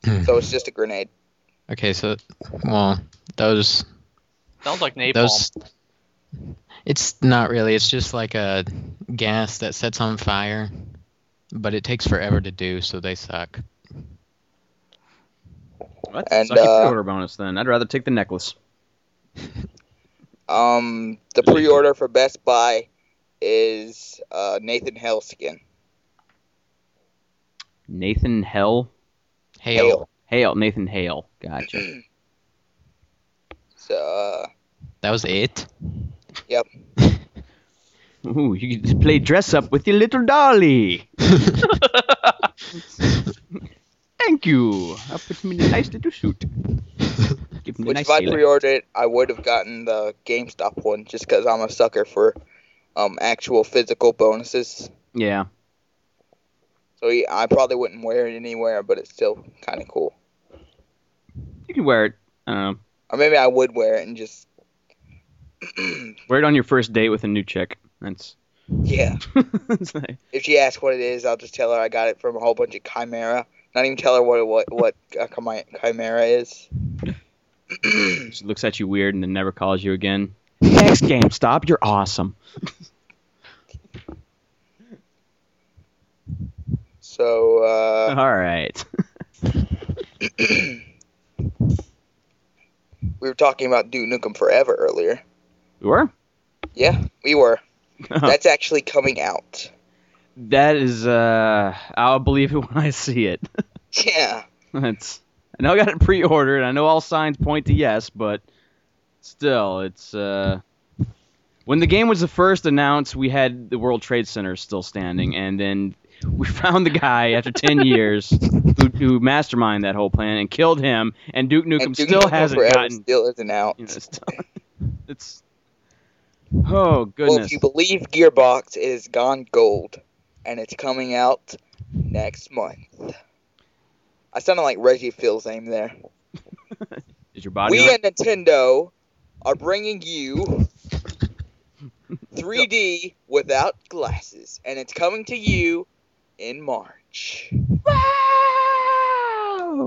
Hmm. So it's just a grenade. Okay, so well, those sounds like napalm. those it's not really. It's just like a gas that sets on fire, but it takes forever to do, so they suck. Well, that's And, a sucky uh, pre-order bonus then. I'd rather take the necklace. Um, the pre-order for Best Buy is uh, Nathan Hell skin. Nathan Hell. Hail. Hale. Hale. Nathan Hale. Gotcha. So, uh, That was it. yep. Ooh, you can just play dress up with your little dolly. Thank you. I'll put him in a nice little suit. Give him a Which nice if I pre-ordered it, I would have gotten the GameStop one just because I'm a sucker for um actual physical bonuses. Yeah. So yeah, I probably wouldn't wear it anywhere, but it's still kind of cool. You can wear it. I. Or maybe I would wear it and just Wear it on your first date with a new chick. That's. yeah. It's like- If she asks what it is, I'll just tell her I got it from a whole bunch of Chimera. Not even tell her what what what a Chimi- Chimera is. she looks at you weird and then never calls you again. Thanks, GameStop. You're awesome. So uh, All right. we were talking about Duke Nukem Forever earlier. We were? Yeah, we were. That's actually coming out. that is. Uh, I'll believe it when I see it. Yeah. That's. I know I got it pre-ordered. I know all signs point to yes, but still, it's. Uh, when the game was the first announced, we had the World Trade Center still standing, and then we found the guy after ten years who, who masterminded that whole plan and killed him. And Duke Nukem and Duke still Nukem hasn't gotten. still isn't out. You know, still, it's. Oh goodness. Well, if you believe Gearbox, it has gone gold, and it's coming out next month. I sounded like Reggie Fils-Aimé there. Is your body? we on- at Nintendo are bringing you 3D without glasses, and it's coming to you in March. Wow!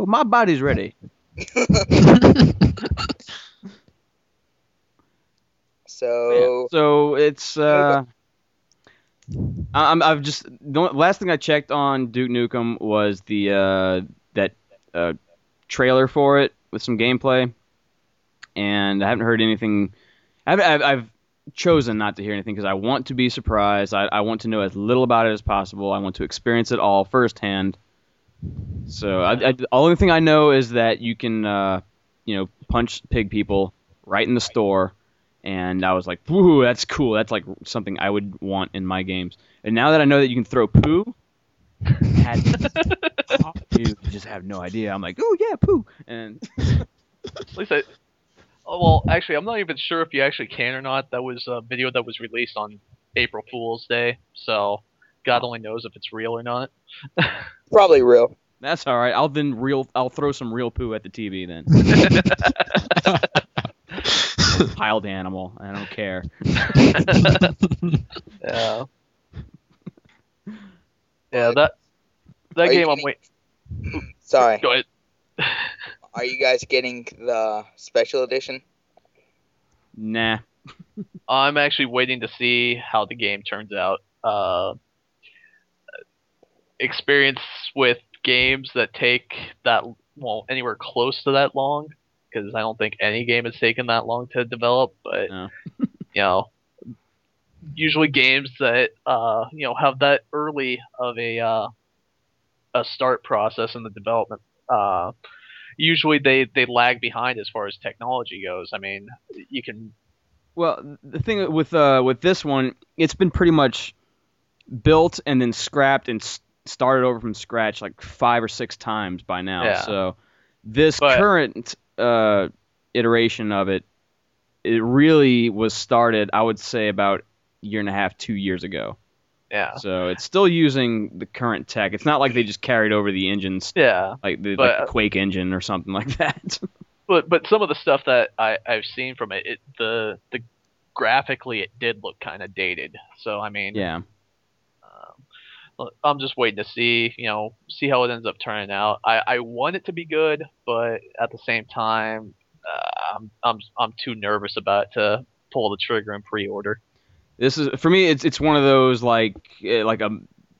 My body's ready. so So it's uh, I- I'm I've just the last thing I checked on Duke Nukem was the uh that uh trailer for it with some gameplay, and I haven't heard anything. I've I've, I've chosen not to hear anything because I want to be surprised. I I want to know as little about it as possible. I want to experience it all firsthand. So I, I, the only thing I know is that you can uh you know punch pig people right in the store and I was like, "Woo, that's cool. That's like something I would want in my games." And now that I know that you can throw poo, that, you just have no idea. I'm like, "Oh yeah, poo," and At least I. Oh, well, actually, I'm not even sure if you actually can or not. That was a video that was released on April Fool's Day, so God only knows if it's real or not. probably real. that's all right. I'll then real. I'll throw some real poo at the TV then. Piled animal. I don't care. Yeah. Yeah, that that Are game I'm getting- wait. Sorry. Go ahead. Are you guys getting the special edition? Nah. I'm actually waiting to see how the game turns out. Uh, experience with games that take that well anywhere close to that long, because I don't think any game has taken that long to develop. But No. you know, usually games that uh, you know have that early of a uh, a start process in the development. Uh, usually they, they lag behind as far as technology goes. I mean, you can Well, the thing with uh with this one, it's been pretty much built and then scrapped and started over from scratch like five or six times by now. Yeah. So this But- current uh iteration of it, it really was started, I would say, about a year and a half, two years ago. Yeah. So it's still using the current tech. It's not like they just carried over the engines, Yeah, like the, But- like the Quake engine or something like that. but but some of the stuff that I I've seen from it, it the the graphically it did look kind of dated. So I mean, yeah. um, I'm just waiting to see you know see how it ends up turning out. I I want it to be good, but at the same time, uh, I'm I'm I'm too nervous about it to pull the trigger and pre-order. This is for me. It's it's one of those like eh, like a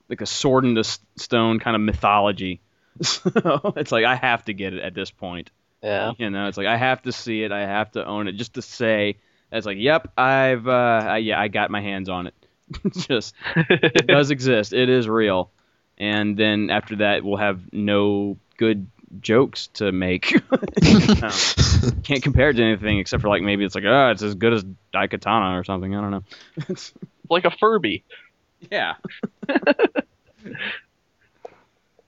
like a sword in the stone kind of mythology. So it's like I have to get it at this point. Yeah. You know, it's like I have to see it. I have to own it just to say it's like, yep, I've uh, I, yeah, I got my hands on it. Just it does exist. It is real. And then after that, we'll have no good jokes to make. No. Can't compare it to anything except for like maybe it's like, oh, it's as good as Daikatana or something. I don't know. It's like a Furby. Yeah.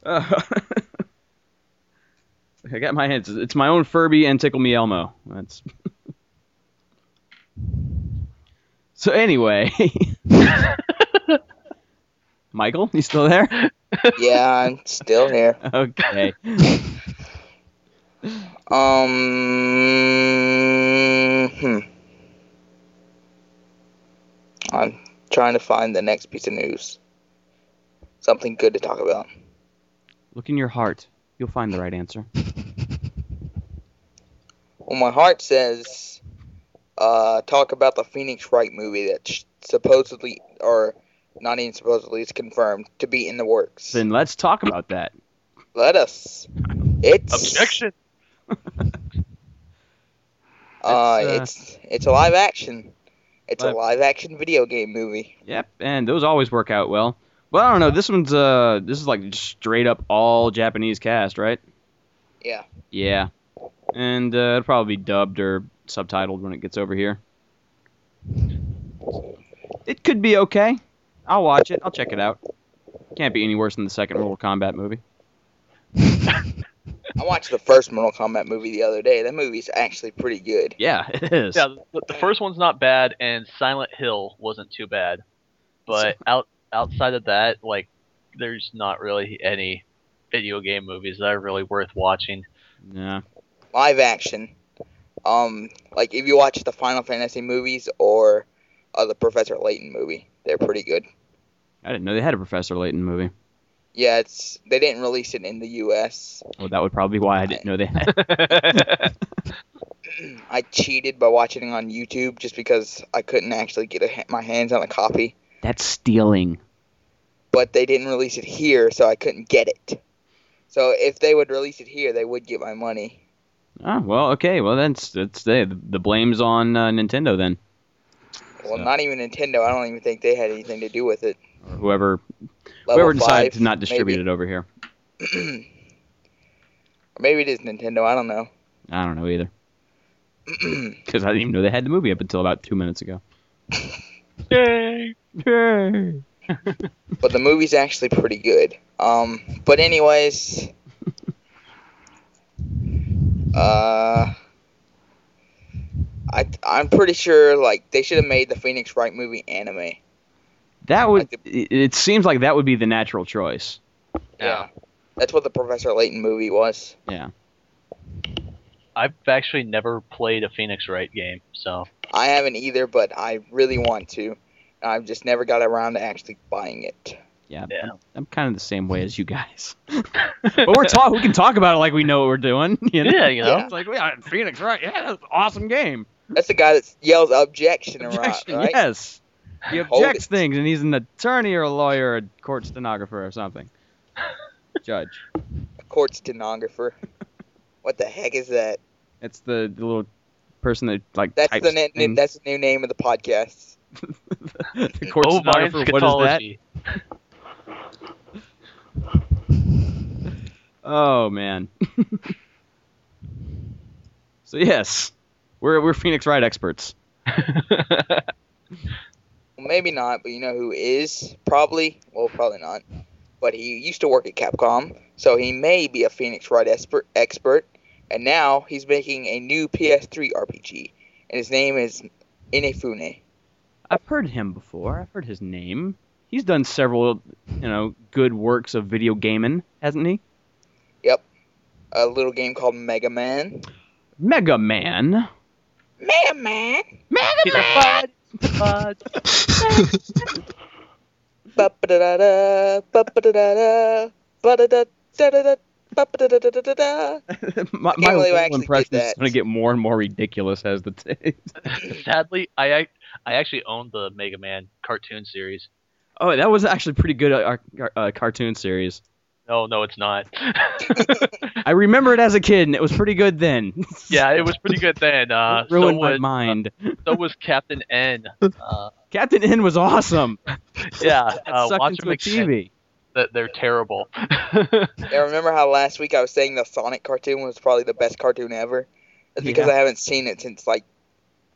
Uh, I got my hands. It's my own Furby and Tickle Me Elmo. That's. so anyway, Michael, you still there? Yeah, I'm still here. Okay. Um, hmm. I'm trying to find the next piece of news. Something good to talk about. Look in your heart. You'll find the right answer. Well, my heart says, uh, talk about the Phoenix Wright movie that supposedly, or not even supposedly, it's confirmed to be in the works. Then let's talk about that. Let us. It's Objection. Uh, It's, uh, it's it's a live action. It's live- a live action video game movie. Yep, and those always work out well. But I don't know. This one's uh, this is like straight up all Japanese cast, right? Yeah. Yeah, and uh, it'll probably be dubbed or subtitled when it gets over here. It could be okay. I'll watch it. I'll check it out. Can't be any worse than the second Mortal Kombat movie. I watched the first Mortal Kombat movie the other day. That movie's actually pretty good. Yeah, it is. Yeah, the, the first one's not bad, and Silent Hill wasn't too bad. But out outside of that, like, there's not really any video game movies that are really worth watching. Yeah. Live action. Um, like if you watch the Final Fantasy movies or uh, the Professor Layton movie, they're pretty good. I didn't know they had a Professor Layton movie. Yeah, it's they didn't release it in the U.S. Well, that would probably be why I didn't know they had. I cheated by watching it on YouTube just because I couldn't actually get a, my hands on a copy. That's stealing. But they didn't release it here, so I couldn't get it. So if they would release it here, they would get my money. Oh well, okay. Well, then it's, it's the the blame's on uh, Nintendo then, Well, So- not even Nintendo. I don't even think they had anything to do with it. or whoever Level whoever decided five, to not distribute maybe. it over here. Or maybe it is Nintendo. I don't know. I don't know either because I didn't even know they had the movie up until about two minutes ago. Yay! Yay! but the movie's actually pretty good. Um, but anyways, uh, I I'm pretty sure like they should have made the Phoenix Wright movie anime. That would. Like It, it seems like that would be the natural choice. Yeah. that's what the Professor Layton movie was. Yeah. I've actually never played a Phoenix Wright game, so I haven't either, but I really want to. I've just never got around to actually buying it. Yeah. Yeah. I'm, I'm kind of the same way as you guys. but we're talk. We can talk about it like we know what we're doing. You know? Yeah, you know. It's like, yeah, Phoenix, right? Yeah, that's an awesome game. That's the guy that yells objection, around, right? yes. He Hold objects it. things, and he's an attorney or a lawyer or a court stenographer or something. Judge. A Court stenographer. what the heck is that? It's the, the little person that like That's types the na- things. that's the new name of the podcast. the court Bovine stenographer. What is that? Oh man. so yes, we're we're Phoenix Wright experts. Well, maybe not, but you know who is? Probably. Well, probably not. But he used to work at Capcom, so he may be a Phoenix Wright expert. expert. And now he's making a new PS3 RPG, and his name is Inafune. I've heard him before. I've heard his name. He's done several, you know, good works of video gaming, hasn't he? Yep. A little game called Mega Man. Mega Man. Mega Man. Mega ba-ba-da-da-da, ba-da-da-da-da-da, ba-ba-da-da-da-da-da. my my believe I whole actually did impression is going to get more and more ridiculous as the day. Sadly, I ac- I actually own the Mega Man cartoon series. oh, that was actually pretty good uh, uh, cartoon series. No, no, it's not. I remember it as a kid, and it was pretty good then. yeah, it was pretty good then. Uh, It ruined so my was, mind. so was Captain N. Uh, Captain N was awesome. yeah, uh, watch into them a. TV. That they're terrible. Yeah, remember how last week I was saying the Sonic cartoon was probably the best cartoon ever? That's because Yeah. I haven't seen it since like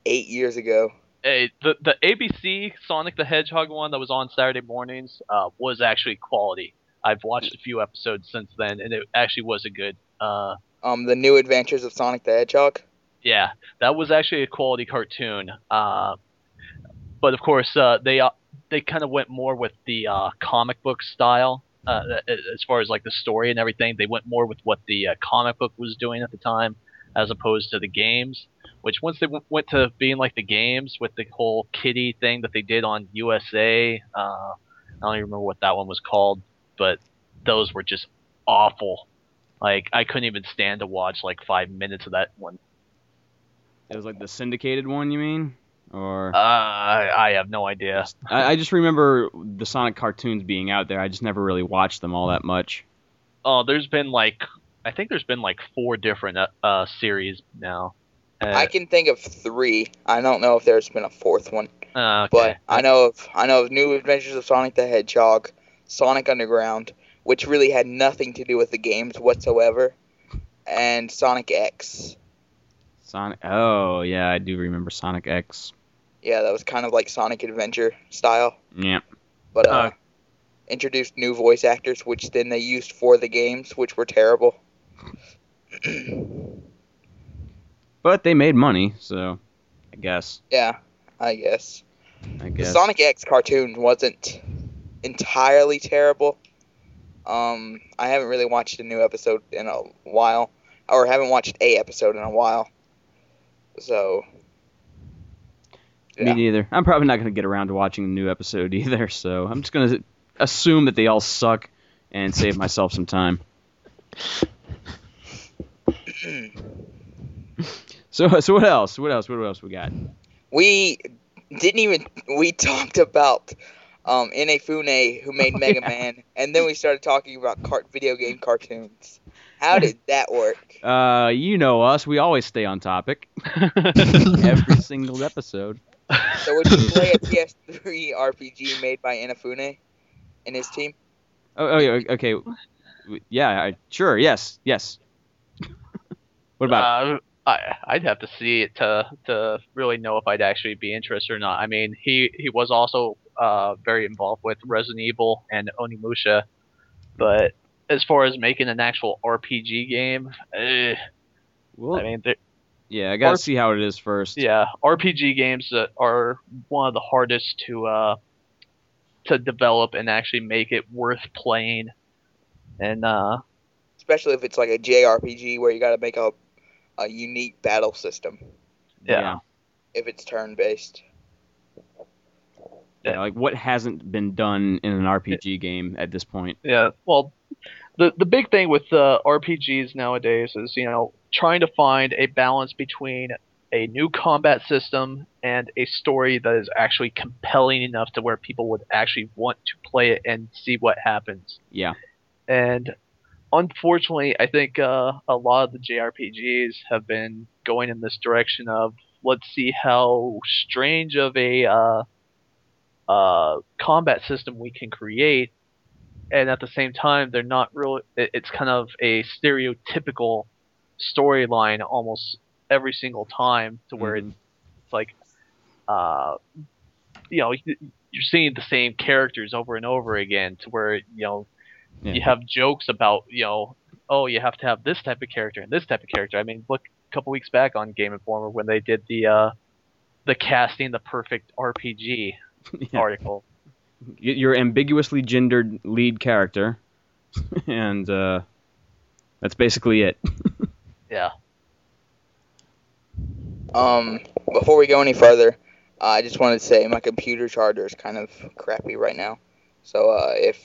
eight years ago. Hey, the the ABC Sonic the Hedgehog one that was on Saturday mornings uh, was actually quality. I've watched a few episodes since then, and it actually was a good. Uh, Um, the New Adventures of Sonic the Hedgehog. yeah, that was actually a quality cartoon. Uh, but of course, uh, they uh, they kind of went more with the uh, comic book style uh, as far as like the story and everything. They went more with what the uh, comic book was doing at the time, as opposed to the games. Which once they w- went to being like the games with the whole kitty thing that they did on USA, uh, I don't even remember what that one was called, but those were just awful. Like I couldn't even stand to watch like five minutes of that one. It was like the syndicated one, you mean? Or Uh, I, I have no idea. I, I just remember the Sonic cartoons being out there. I just never really watched them all that much. Oh, there's been like I think there's been like four different uh, uh series now. Uh, I can think of three. I don't know if there's been a fourth one, uh, okay. but I know of I know of New Adventures of Sonic the Hedgehog, Sonic Underground, which really had nothing to do with the games whatsoever, and Sonic X. Sonic. Oh yeah, I do remember Sonic X. Yeah, that was kind of like Sonic Adventure style, Yeah. but uh, Uh. introduced new voice actors, which then they used for the games, which were terrible. But they made money, so I guess. yeah, I guess. I The guess. Sonic X cartoon wasn't entirely terrible. Um, I haven't really watched a new episode in a while, or haven't watched a episode in a while. So, Me neither. I'm probably not gonna get around to watching a new episode either, so I'm just gonna assume that they all suck and save myself some time. So so what else? What else? What else we got? We didn't even we talked about um Inafune who made Oh, Mega yeah. Man, and then we started talking about cart video game cartoons. How did that work? Uh, you know us. We always stay on topic every single episode. So would you play a PS3 RPG made by Inafune and his team? Oh, oh yeah, okay. Yeah, I, sure. Yes, yes. what about? Uh, I I'd have to see it to to really know if I'd actually be interested or not. I mean, he he was also uh very involved with Resident Evil and Onimusha, but as far as making an actual RPG game, eh, Well, I mean, yeah, I gotta or- see how it is first. yeah, RPG games that are one of the hardest to uh to develop and actually make it worth playing. And uh Especially if it's like a JRPG where you got to make a a unique battle system yeah. if it's turn based. Yeah, like what hasn't been done in an RPG game at this point? Yeah, well, the the big thing with uh, RPGs nowadays is you know trying to find a balance between a new combat system and a story that is actually compelling enough to where people would actually want to play it and see what happens. Yeah. And unfortunately, I think uh, a lot of the JRPGs have been going in this direction of let's see how strange of a uh, uh, combat system we can create, and at the same time, they're not really. it- It's kind of a stereotypical storyline almost every single time, to where Mhm. it's like, uh, you know, you're seeing the same characters over and over again, to where you know Yeah. you have jokes about you know oh you have to have this type of character and this type of character i mean look a couple weeks back on game informer when they did the uh the casting the perfect rpg Yeah. article Your ambiguously gendered lead character, and uh, that's basically it. yeah Um, before we go any further, uh, I just wanted to say my computer charger is kind of crappy right now. So uh, if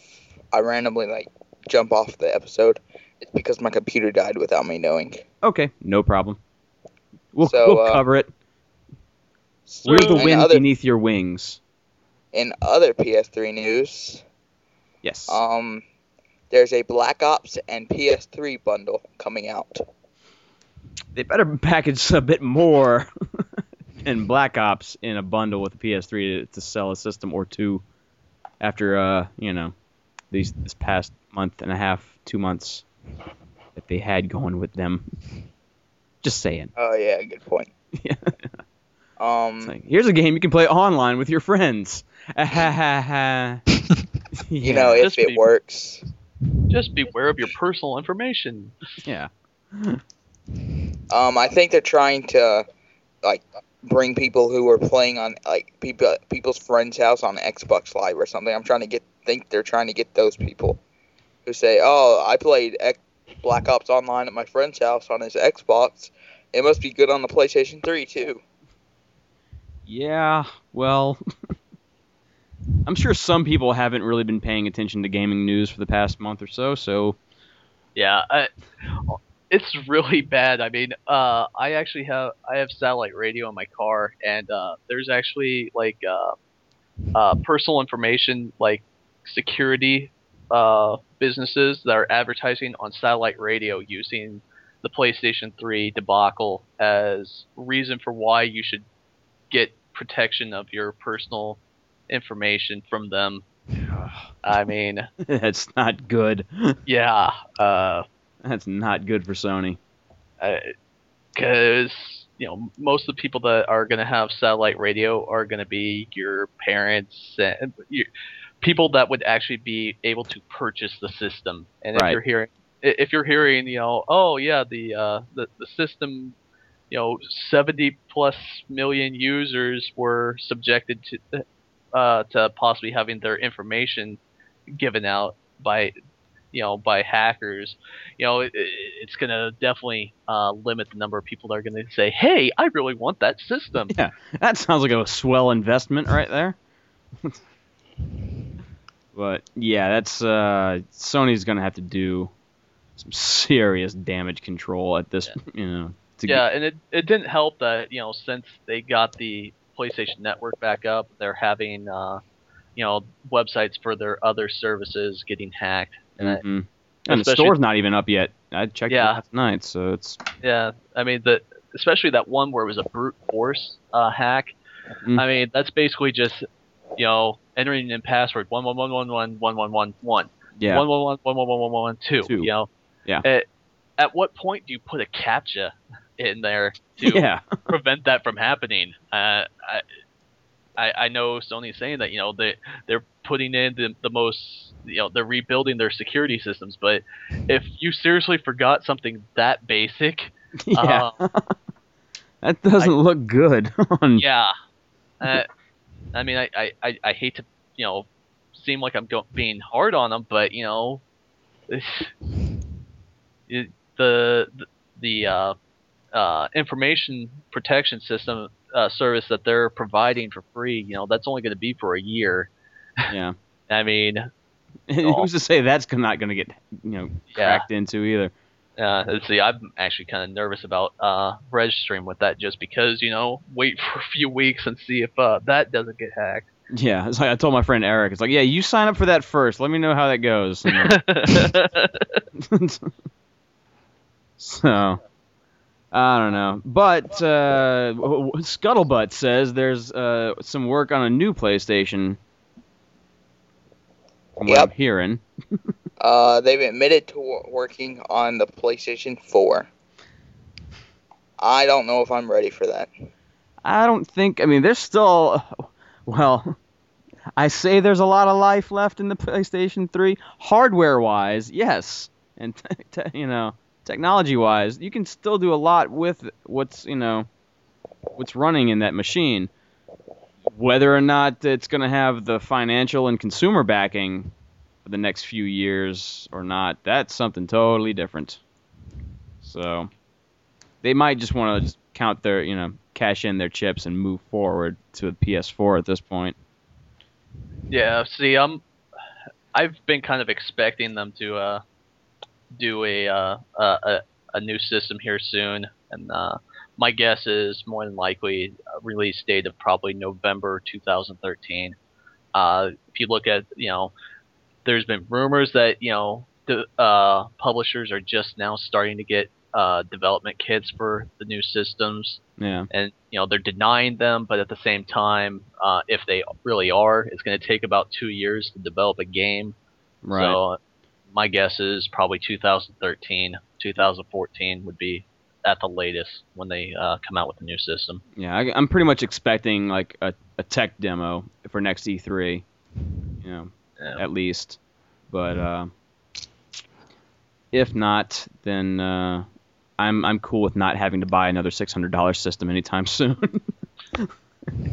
I randomly like jump off the episode, it's because my computer died without me knowing. Okay, no problem. We'll, So, we'll uh, cover it. We're the wind other- beneath your wings. In other PS3 news, Yes. um, there's a Black Ops and PS3 bundle coming out. they better package a bit more than Black Ops in a bundle with the PS3 to, to sell a system or two after uh you know these this past month and a half, two months that they had going with them. Just saying. Oh yeah, good point. Yeah. Um, like, here's a game you can play online with your friends. Ha, ha, ha. you know, if Just it be- works. just beware of your personal information yeah. Um, I think they're trying to like bring people who are playing on like people people's friends' house on Xbox Live or something. I'm trying to get think they're trying to get those people who say, "Oh, I played X- Black Ops Online at my friend's house on his Xbox. It must be good on the PlayStation 3 too." Yeah, well, I'm sure some people haven't really been paying attention to gaming news for the past month or so, so yeah I, it's really bad. I mean uh i actually have i have satellite radio in my car and uh there's actually like uh uh personal information like security uh businesses that are advertising on satellite radio using the PlayStation 3 debacle as reason for why you should get protection of your personal information from them. I mean, that's not good. yeah, uh, That's not good for Sony. because you know most of the people that are going to have satellite radio are going to be your parents and your, people that would actually be able to purchase the system. And if Right. you're hearing, if you're hearing, you know, oh yeah, the uh, the the system, you know, 70 plus million users were subjected to uh, to possibly having their information given out by you know by hackers you know it, it- it's going to definitely uh, limit the number of people that are going to say hey i really want that system Yeah, that sounds like a swell investment right there. But yeah, that's uh, Sony's gonna have to do some serious damage control at this, you know. To yeah, and it it didn't help that you know since they got the PlayStation Network back up, they're having uh, you know websites for their other services getting hacked. And I- Mhm. and the store's not even up yet. I checked it Yeah. last night, so it's yeah, I mean the especially that one where it was a brute force uh, hack. Mm. I mean that's basically just you know entering in password one one one one one one one one one yeah. one one one one one one one one two. Two. You know. Yeah. At, at what point do you put a captcha in there to yeah. prevent that from happening. Uh, I, I I know Sony's saying that you know they they're putting in the, the most you know they're rebuilding their security systems, but if you seriously forgot something that basic, yeah. uh, that doesn't look good on yeah, uh, I mean I, I, I, I hate to you know seem like I'm go- being hard on them, but you know it, the the, the uh, uh, information protection system uh, service that they're providing for free, you know, that's only going to be for a year. yeah. I mean, Who's to say that's not going to get you know Yeah. cracked into either? uh, let's see, I'm actually kind of nervous about uh, registering with that just because, you know, wait for a few weeks and see if uh, that doesn't get hacked. Yeah, it's like I told my friend Eric. It's like, yeah, you sign up for that first. Let me know how that goes. So, I don't know. But uh, Scuttlebutt says there's uh, some work on a new PlayStation. From what I'm hearing. Uh, they've admitted to working on the PlayStation 4. I don't know if I'm ready for that. I don't think. I mean, there's still. Well, I say there's a lot of life left in the PlayStation 3. Hardware wise, yes. And, te- te- you know, technology wise, you can still do a lot with what's, you know, what's running in that machine. Whether or not it's going to have the financial and consumer backing for the next few years or not, that's something totally different. So, they might just want to just count their, you know, cash in their chips and move forward to the PS4 at this point. Yeah, see, I'm. I've been kind of expecting them to uh, do a, uh, a a new system here soon, and uh, my guess is more than likely release date of probably November 2013. Uh, if you look at, you know, there's been rumors that you know the uh, publishers are just now starting to get uh, development kits for the new systems Yeah. and you know they're denying them, but at the same time, uh, if they really are, it's going to take about two years to develop a game. Right. So my guess is probably 2013, 2014 would be at the latest when they uh, come out with a new system. yeah, I, I'm pretty much expecting like a, a tech demo for next E3. You know, Yeah. at least. But uh, if not, then uh, I'm I'm cool with not having to buy another six hundred dollar system anytime soon.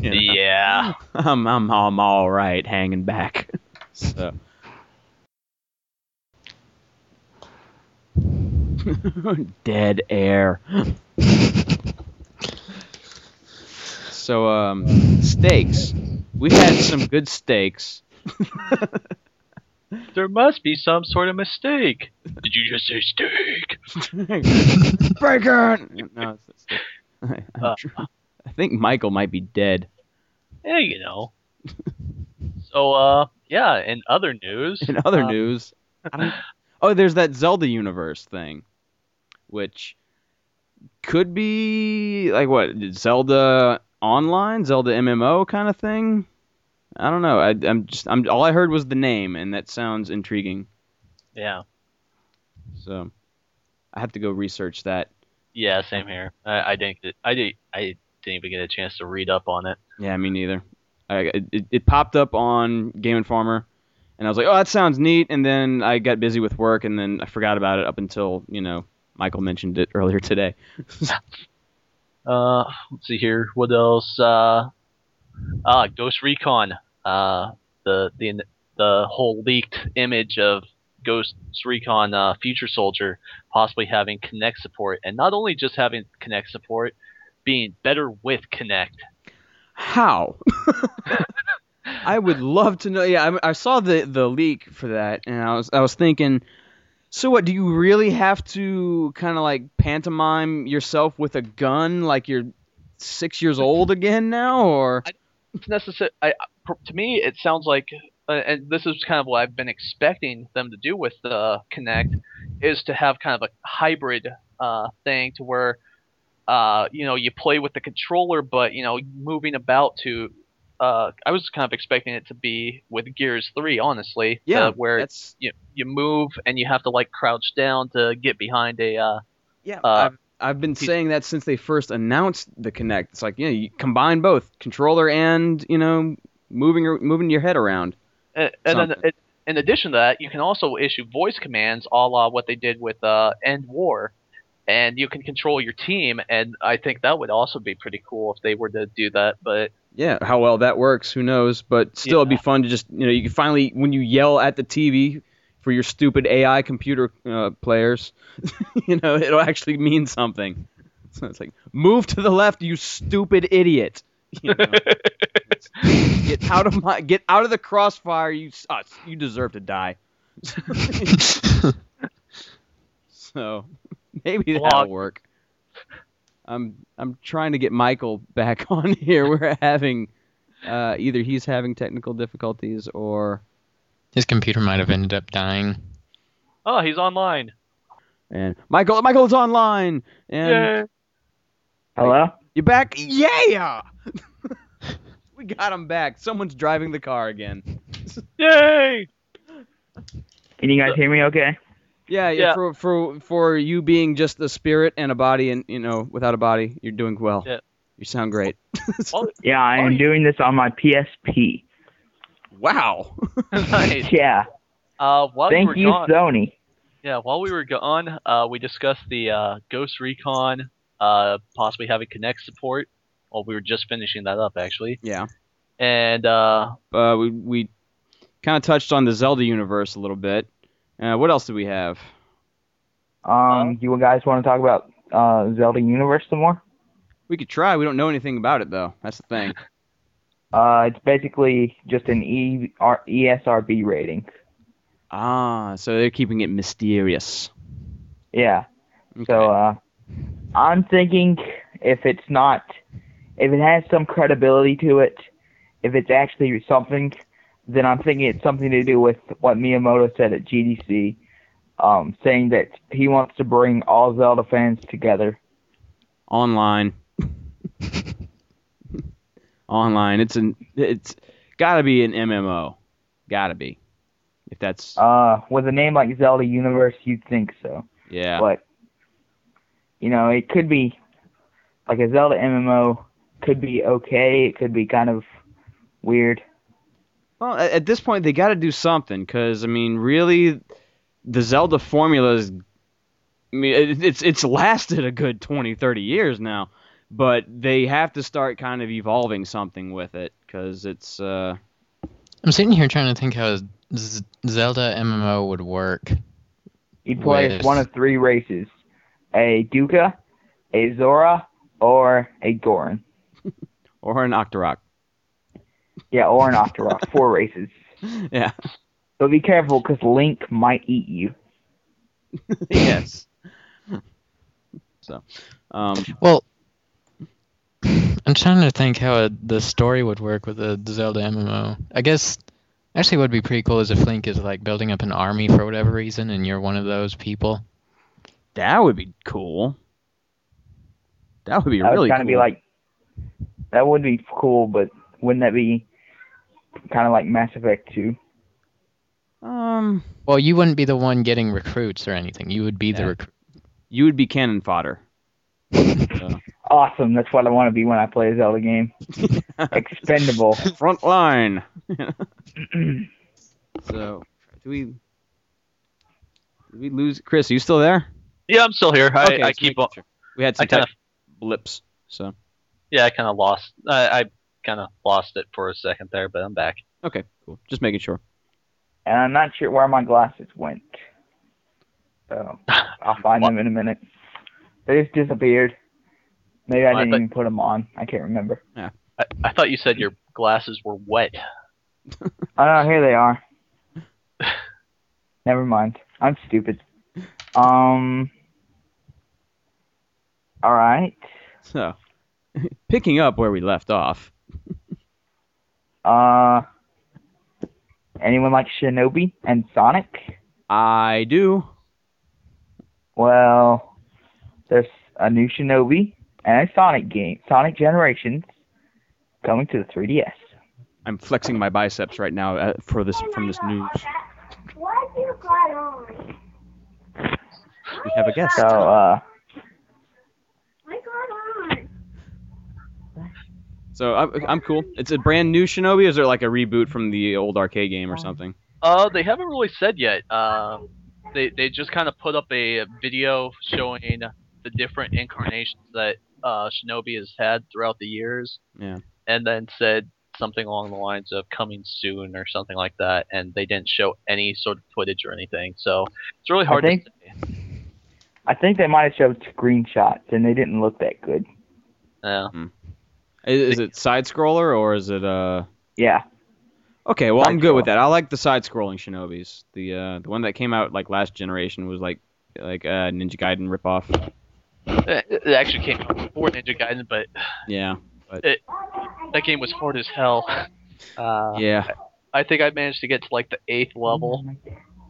You know? Yeah. I'm I'm I'm all right hanging back. So. Dead air. so um steaks. We've had some good steaks. There must be some sort of mistake. Did you just say steak? Bacon. No, it's, it's, I, Uh. I think Michael might be dead. Yeah, you know. so, uh, yeah. In other news, In other uh, news, I don't, oh, there's that Zelda universe thing, which could be like what Zelda Online, Zelda MMO kind of thing. I don't know. I, I'm just I'm all I heard was the name, and that sounds intriguing. yeah, So I have to go research that. yeah, same here. I, I didn't, I did, I didn't even get a chance to read up on it. Yeah, me neither. I, it, it popped up on Game Informer, and I was like, oh, that sounds neat. And then I got busy with work, and then I forgot about it up until you know Michael mentioned it earlier today. Uh, let's see here. What else? Uh, uh Ghost Recon. Uh, the the the whole leaked image of Ghost Recon uh, Future Soldier possibly having Kinect support, and not only just having Kinect support, being better with Kinect. How? I would love to know. Yeah, I, I saw the the leak for that, and I was I was thinking, so what? Do you really have to kind of like pantomime yourself with a gun, like you're six years old again now, or it's necessary. I, I- to me, it sounds like, uh, and this is kind of what I've been expecting them to do with the Kinect, is to have kind of a hybrid uh, thing to where, uh, you know, you play with the controller, but you know, moving about to. Uh, I was kind of expecting it to be with Gears Three, honestly. yeah, uh, where that's you you move and you have to like crouch down to get behind a. Uh, yeah. uh, I've I've been saying that since they first announced the Kinect. It's like yeah, you combine both controller and you know moving your- moving your head around. And, and then it, in addition to that, you can also issue voice commands, a la what they did with uh, EndWar, and you can control your team. And I think that would also be pretty cool if they were to do that. But Yeah, how well that works, who knows? But still, it'd be fun to just you know you can finally when you yell at the TV for your stupid AI computer uh, players, you know it'll actually mean something. So it's like move to the left, you stupid idiot. You know? get out of my get out of the crossfire, you uh, you deserve to die. so maybe that'll work. I'm I'm trying to get Michael back on here. We're having uh, either he's having technical difficulties or His computer might have ended up dying. oh, he's online! and Michael Michael's online and Yay! Hello? you back? Yeah. we got him back. Someone's driving the car again. Yay! Can you guys hear me okay? Yeah, yeah. Yeah. For for for you being just a spirit and a body, and you know, without a body, you're doing well. Yeah. You sound great. Yeah, I am doing this on my PSP. wow. nice. Yeah. Uh, while we Thank were you, gone, Sony. yeah, while we were gone, uh, we discussed the uh, Ghost Recon, uh, possibly having Kinect support. Well, we were just finishing that up actually, yeah. and uh, Uh, we we kind of touched on the Zelda universe a little bit. Uh, what else do we have? Um, do you guys want to talk about uh, Zelda Universe some more? We could try. We don't know anything about it though. That's the thing. Uh, it's basically just an e- R- ESRB rating. ah, so they're keeping it mysterious. Yeah. Okay. So uh, I'm thinking if it's not, if it has some credibility to it, if it's actually something, then I'm thinking it's something to do with what Miyamoto said at GDC, um, saying that he wants to bring all Zelda fans together. online. online. It's an it's got to be an MMO. Got to be. If that's Uh, with a name like Zelda Universe, you'd think so, yeah. but you know, it could be like a Zelda MMO. Could be okay. It could be kind of weird. Well, at, at this point they got to do something cuz I mean, really the Zelda formula is I mean, it's it's lasted a good 20, 30 years now, but they have to start kind of evolving something with it cuz it's uh I'm sitting here trying to think how a Z- Zelda MMO would work. You play With- one of three races: a Deku, a Zora, or a Goron. or an Octorok. Yeah, or an Octorok. Four races. yeah. So be careful, because Link might eat you. yes. So, um Well, I'm trying to think how a, the story would work with a Zelda MMO. I guess actually what would be pretty cool is if Link is like building up an army for whatever reason and you're one of those people. That would be cool. That would be That really would kind of cool. be like. That would be cool, but wouldn't that be kind of like Mass Effect 2? um, Well, you wouldn't be the one getting recruits or anything. You would be the recruit. you would be cannon fodder. So, Awesome. That's what I want to be when I play a Zelda game. Expendable. front line. so, do we? Did we lose Chris? Are you still there? yeah, I'm still here. I, Okay, I keep on. sure. We had some I kind of tech blips. So, yeah, I kind of lost. I, I kind of lost it for a second there, but I'm back. okay, cool. Just making sure. And I'm not sure where my glasses went. So I'll find them in a minute. They just disappeared. Maybe I Well, I didn't thought- even put them on. I can't remember. I, I thought you said your glasses were wet. Oh no, here they are. Never mind. I'm stupid. Um. All right. So, picking up where we left off. Uh. Anyone like Shinobi and Sonic? I do. Well, there's a new Shinobi and a Sonic game, Sonic Generations, coming to the 3DS. I'm flexing my biceps right now uh, for this from this news. What you got on? We have a guest. So, uh, I got on. So I'm, I'm cool. It's a brand new Shinobi. Or is it like a reboot from the old arcade game or something? Uh, they haven't really said yet. Um, they they just kind of put up a video showing the different incarnations that uh, Shinobi has had throughout the years. Yeah. And then said something along the lines of coming soon or something like that. And they didn't show any sort of footage or anything. So it's really hard think- to say. I think they might have showed screenshots and they didn't look that good. Yeah. Is, is it side scroller or is it uh? Yeah. Okay, well I'm good with that. I like the side scrolling Shinobis. The uh the one that came out like last generation was like like uh Ninja Gaiden ripoff. It, it actually came out before Ninja Gaiden, but Yeah. that game was hard as hell. Uh, Yeah. I think I managed to get to like the eighth level,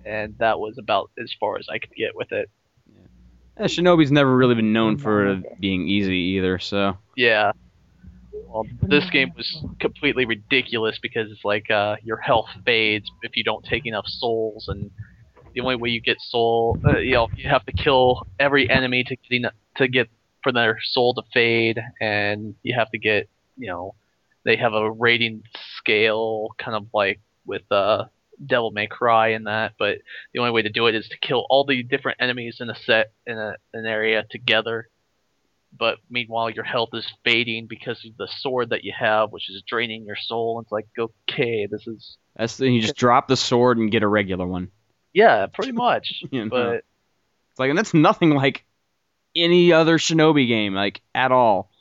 and that was about as far as I could get with it. Yeah, Shinobi's never really been known for being easy either, so Yeah. Well, this game was completely ridiculous because it's like uh, your health fades if you don't take enough souls, and the only way you get soul, uh, you know, you have to kill every enemy to get to get for their soul to fade, and you have to get, you know, they have a rating scale, kind of like with uh, Devil May Cry and that, but the only way to do it is to kill all the different enemies in a set in a, an area together but meanwhile your health is fading because of the sword that you have, which is draining your soul. And It's like, okay, this is that's the, you just drop the sword and get a regular one. yeah, pretty much. You know? but It's like and that's nothing like any other Shinobi game, like at all.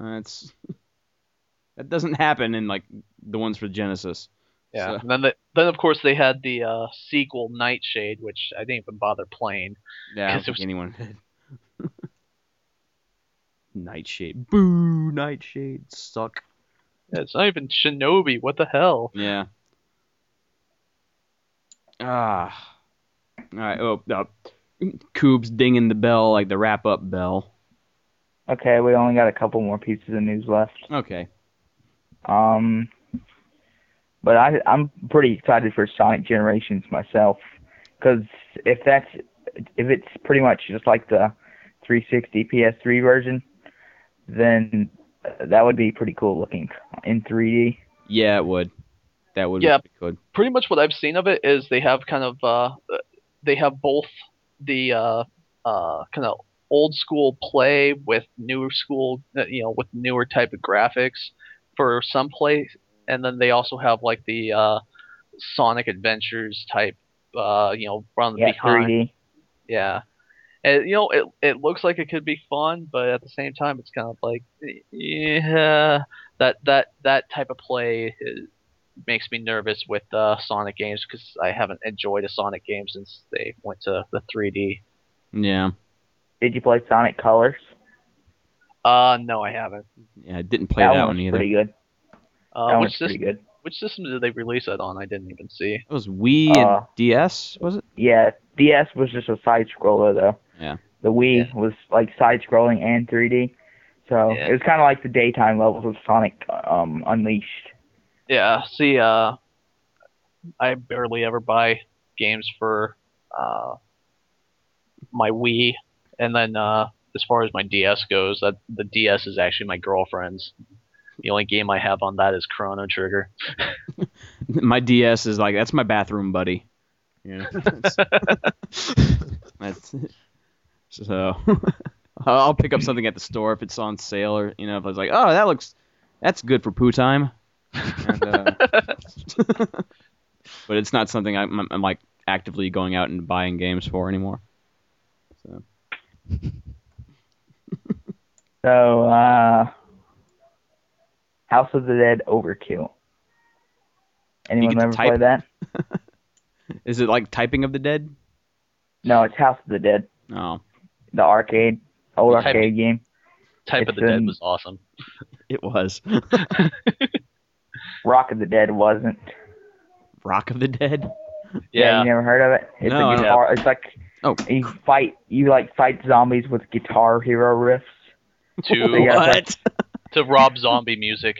Uh, it's that doesn't happen in like the ones for Genesis. yeah, So- and then the, then of course they had the uh, sequel Nightshade, which I didn't even bother playing. Yeah, I don't think was- anyone did. Nightshade. Boo, Nightshade. Suck. It's not even Shinobi. What the hell? Yeah. Ah. Alright, oh, uh, Coob's dinging the bell like the wrap up bell. Okay, we only got a couple more pieces of news left. Okay. Um, but I, I'm pretty excited for Sonic Generations myself, because if that's if it's pretty much just like the 360 PS3 version, then that would be pretty cool looking in 3D. Yeah, it would. That would Yeah. be good. Pretty much what I've seen of it is they have kind of uh, they have both the uh, uh, kind of old school play with newer school, uh, you know, with newer type of graphics for some play, and then they also have like the uh, Sonic Adventures type, uh, you know, run Yeah, behind. 3D. Yeah. And, you know, it it looks like it could be fun, but at the same time, it's kind of like, yeah, that that that type of play is, makes me nervous with uh, Sonic games because I haven't enjoyed a Sonic game since they went to the 3D. Yeah. Did you play Sonic Colors? Uh, no, I haven't. Yeah, I didn't play that, that, one one was either. pretty good. Uh, that which one's pretty system, good. which system did they release that on? I didn't even see. It was Wii Uh, and DS, was it? Yeah, DS was just a side scroller though. Yeah. The Wii was like side scrolling and 3D. So Yeah. it was kind of like the daytime levels of Sonic um, Unleashed. Yeah, see, uh, I barely ever buy games for uh, my Wii, and then uh, as far as my DS goes, that the DS is actually my girlfriend's. The only game I have on that is Chrono Trigger. My DS is like that's my bathroom buddy. Yeah. That's, so I'll pick up something at the store if it's on sale or you know if I was like, oh that looks that's good for poo time. And, uh, but it's not something I'm, I'm, like actively going out and buying games for anymore. So So uh, House of the Dead Overkill. Anyone ever play that? Is it like Typing of the Dead? No, it's House of the Dead, Oh, the arcade, old Type- arcade game. Type It's of the Dead was awesome. it was Rock of the Dead wasn't. Rock of the Dead. Yeah. you never heard of it? It's No, I a don't- guitar. It's like Oh. you fight. You like fight zombies with Guitar Hero riffs. To Yeah, what? to Rob Zombie music.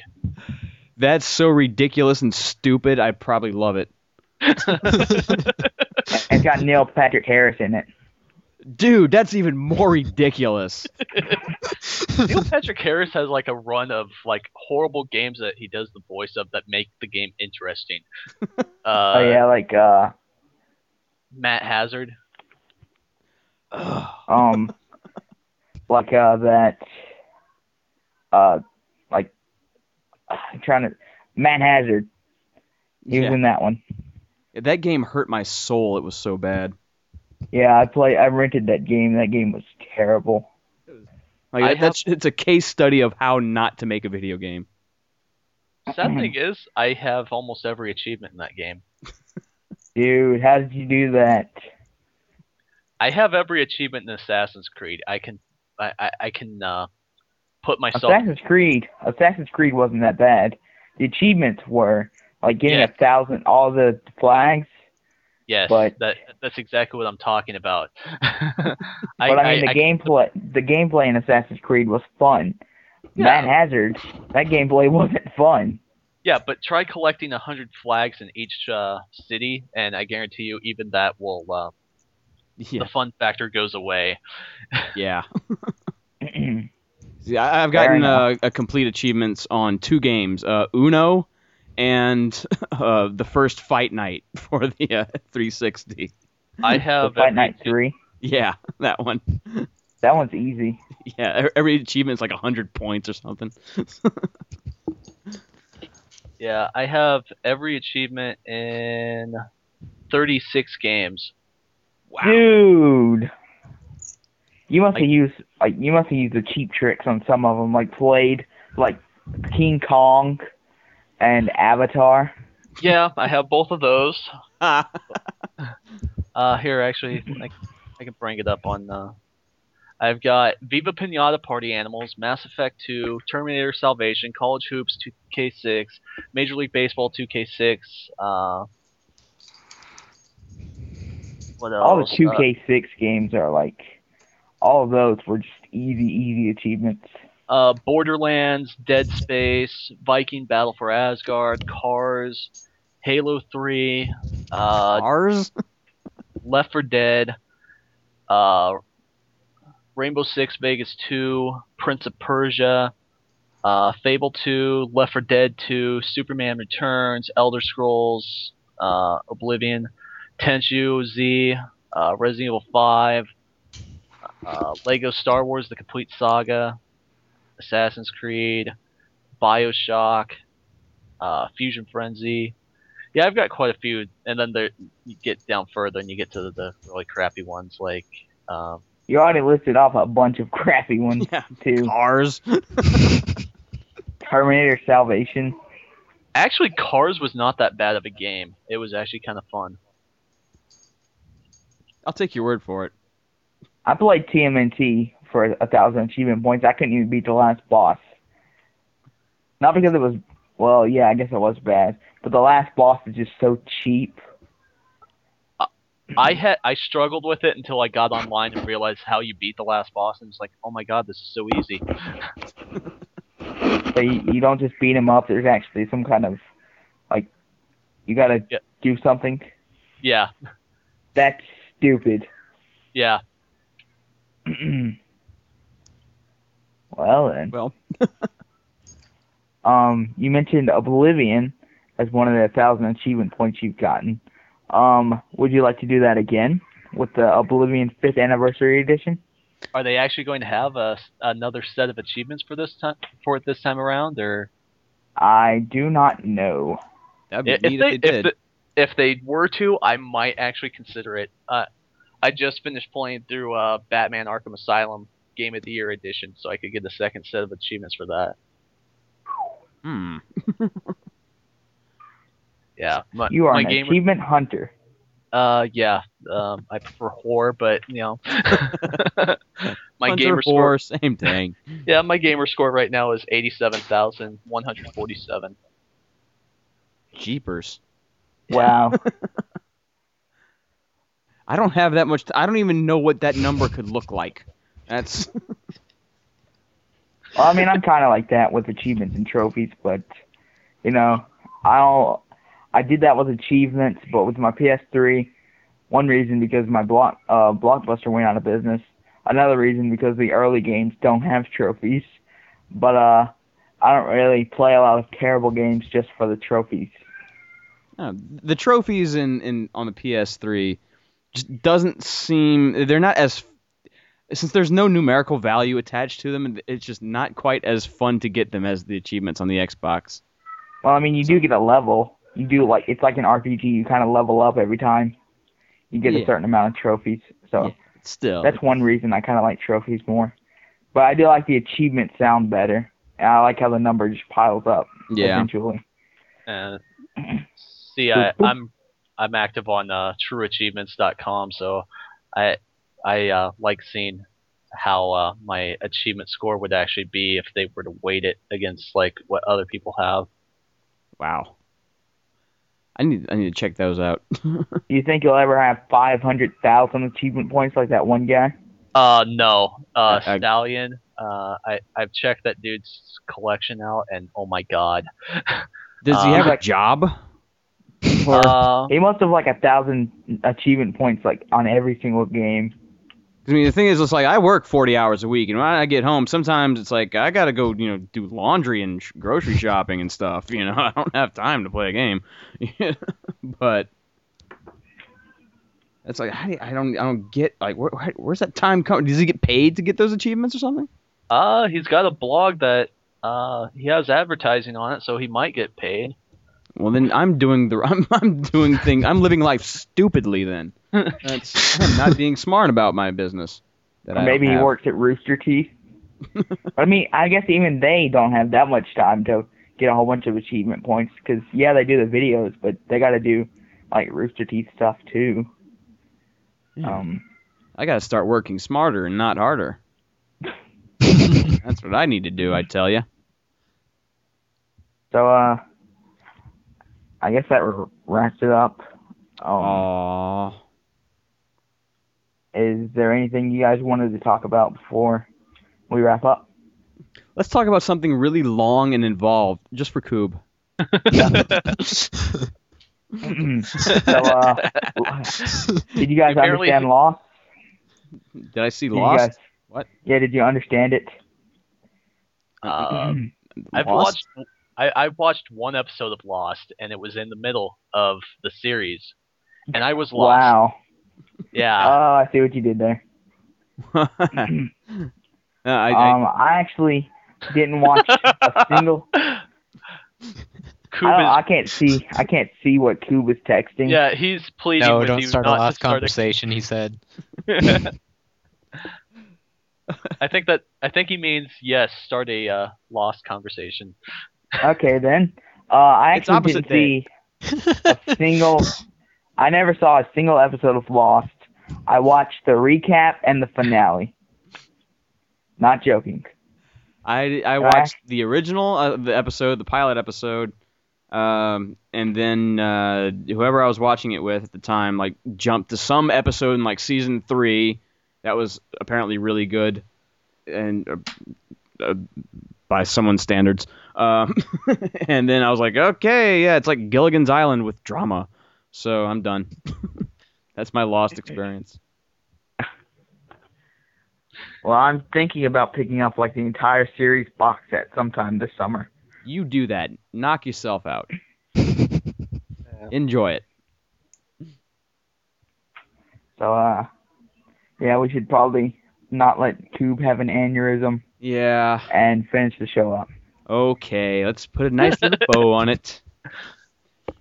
That's so ridiculous and stupid. I probably love it. It's got Neil Patrick Harris in it. Dude, that's even more ridiculous. Neil Patrick Harris has like a run of like horrible games that he does the voice of that make the game interesting. Uh, oh yeah, like uh, Matt Hazard. um, like uh that, uh, like I'm trying to Matt Hazard. He was Yeah. in that one. That game hurt my soul. It was so bad. Yeah, I play. I rented that game. That game was terrible. Like I that- that's it's a case study of how not to make a video game. Sad thing is, I have almost every achievement in that game. Dude, how did you do that? I have every achievement in Assassin's Creed. I can, I, I, I can uh, put myself. Assassin's Creed. Assassin's Creed wasn't that bad. The achievements were like getting Yeah. a thousand, all the flags. Yes, but- that that's exactly what I'm talking about. I, But I mean, the I- gameplay, the gameplay in Assassin's Creed was fun. Yeah. Matt Hazard, that gameplay wasn't fun. Yeah, but try collecting a hundred flags in each uh, city, and I guarantee you, even that will uh, Yeah. the fun factor goes away. Yeah. See, I, I've gotten uh, a complete achievements on two games, uh, Uno and uh, the first Fight Night for the uh, 360. I the have Fight every- Night Three, Yeah, that one. that one's easy. Yeah, every achievement's like 100 points or something. Yeah, I have every achievement in 36 games. Wow. Dude, you must Like- have used like you must have used the cheap tricks on some of them, like played like King Kong and Avatar. Yeah, I have both of those. Uh, here, actually, I, I can bring it up on. Uh, I've got Viva Pinata Party Animals, Mass Effect 2, Terminator Salvation, College Hoops 2K6, Major League Baseball 2K6. Uh, what else? All the Uh, 2K6 games are like, all of those were just easy, easy achievements. Uh, Borderlands, Dead Space, Viking Battle for Asgard, Cars, Halo 3, uh, Ours? Left for Dead, uh, Rainbow Six Vegas 2, Prince of Persia, uh, Fable 2, Left for Dead 2, Superman Returns, Elder Scrolls, uh, Oblivion, Tenchu Z, uh, Resident Evil 5, uh, Lego Star Wars: The Complete Saga, Assassin's Creed, Bioshock, uh, Fusion Frenzy. Yeah, I've got quite a few, and then there you get down further and you get to the, the really crappy ones like um, You already listed off a bunch of crappy ones Yeah. too. Cars. Terminator Salvation. Actually, Cars was not that bad of a game. It was actually kind of fun. I'll take your word for it. I played TMNT for a thousand achievement points. I couldn't even beat the last boss. Not because it was, well, yeah, I guess it was bad, but the last boss is just so cheap. I had I struggled with it until I got online and realized how you beat the last boss, and it's like, oh my god, this is so easy. So you, you don't just beat him up. There's actually some kind of, like, you gotta Yeah. do something. Yeah, That's stupid. yeah. well then, Well, um, you mentioned Oblivion as one of the thousand achievement points you've gotten. Um, would you like to do that again with the Oblivion fifth anniversary edition? Are they actually going to have a, another set of achievements for this time for it this time around, or I do not know. that'd be if neat they if they if, the, if they were to, I might actually consider it. Uh, I just finished playing through uh, Batman Arkham Asylum Game of the Year edition, so I could get the second set of achievements for that. Hmm. Yeah, my, You are my an gamer. achievement hunter. Uh, yeah. Um, I prefer whore, but you know, my Hunter, gamer whore, score. same thing. Yeah, my gamer score right now is eighty-seven thousand one hundred forty-seven. Jeepers. Wow. I don't have that much. T- I don't even know what that number could look like. That's Well, I mean, I'm kind of like that with achievements and trophies, but you know, I'll I did that with achievements, but with my PS3, one reason because my block uh blockbuster went out of business. Another reason because the early games don't have trophies, but uh, I don't really play a lot of terrible games just for the trophies. uh, the trophies in, in on the PS3 just doesn't seem. They're not as since there's no numerical value attached to them. It's just not quite as fun to get them as the achievements on the Xbox. Well, I mean, you do get a level. You do like it's like an RPG. You kind of level up every time. You get Yeah. a certain amount of trophies. So. Yeah. Still, That's one reason I kind of like trophies more. But I do like the achievements sound better. And I like how the number just piles up yeah. eventually. And see, I, I'm I'm active on uh, TrueAchievements.com, so I I uh, like seeing how uh, my achievement score would actually be if they were to weight it against like what other people have. Wow. I need I need to check those out. Do you think you'll ever have 500,000 achievement points like that one guy? Uh, no, uh, I- Stallion. Uh, I I've checked that dude's collection out, and oh my god. Does he Uh, have a job? Or, Uh, He must have like a thousand achievement points like on every single game. I mean, the thing is, it's like I work 40 hours a week, and when I get home, sometimes it's like I gotta go, you know, do laundry and sh- grocery shopping and stuff. You know, I don't have time to play a game. but it's like I, I don't, I don't get like where, where- where's that time coming? Does he get paid to get those achievements or something? uh, he's got a blog that uh he has advertising on it, so he might get paid. Well, then I'm doing the, I'm, I'm doing thing, I'm living life stupidly. Then that's I'm not being smart about my business. That Or maybe he works at Rooster Teeth. I mean, I guess even they don't have that much time to get a whole bunch of achievement points because yeah, they do the videos, but they got to do like Rooster Teeth stuff too. Yeah. Um, I gotta start working smarter and not harder. That's what I need to do, I tell you. so uh, I guess that wraps it up. Um, Aww. Is there anything you guys wanted to talk about before we wrap up? Let's talk about something really long and involved, just for Coob. so uh, did you guys Apparently- understand Lost? Did I see Did Lost? guys- What? Yeah, did you understand it? Uh, I've Lost? watched I, I watched one episode of Lost, and it was in the middle of the series, and I was lost. Wow. Yeah. Oh, I see what you did there. Uh, I, I, um, I actually didn't watch a single. I, Coob don't, I is, can't see. I can't see what Coob is texting. yeah, he's pleading no, with don't you start a not lost to start conversation. He said. I think that I think he means yes, start a uh, lost conversation. Okay then. Uh, I It's actually didn't see a single. I never saw a single episode of Lost. I watched the recap and the finale. Not joking. I, I watched the original, uh, the episode, the pilot episode, um, and then uh, whoever I was watching it with at the time, like, jumped to some episode in like season three that was apparently really good, and uh, uh, by someone's standards. Um, and then I was like, okay, yeah, it's like Gilligan's Island with drama. So I'm done. That's my lost experience. Well, I'm thinking about picking up like the entire series box set sometime this summer. You do that. Knock yourself out. Enjoy it. So, uh, yeah, we should probably not let Coob have an aneurysm Yeah. and finish the show up. Okay, let's put a nice little bow on it.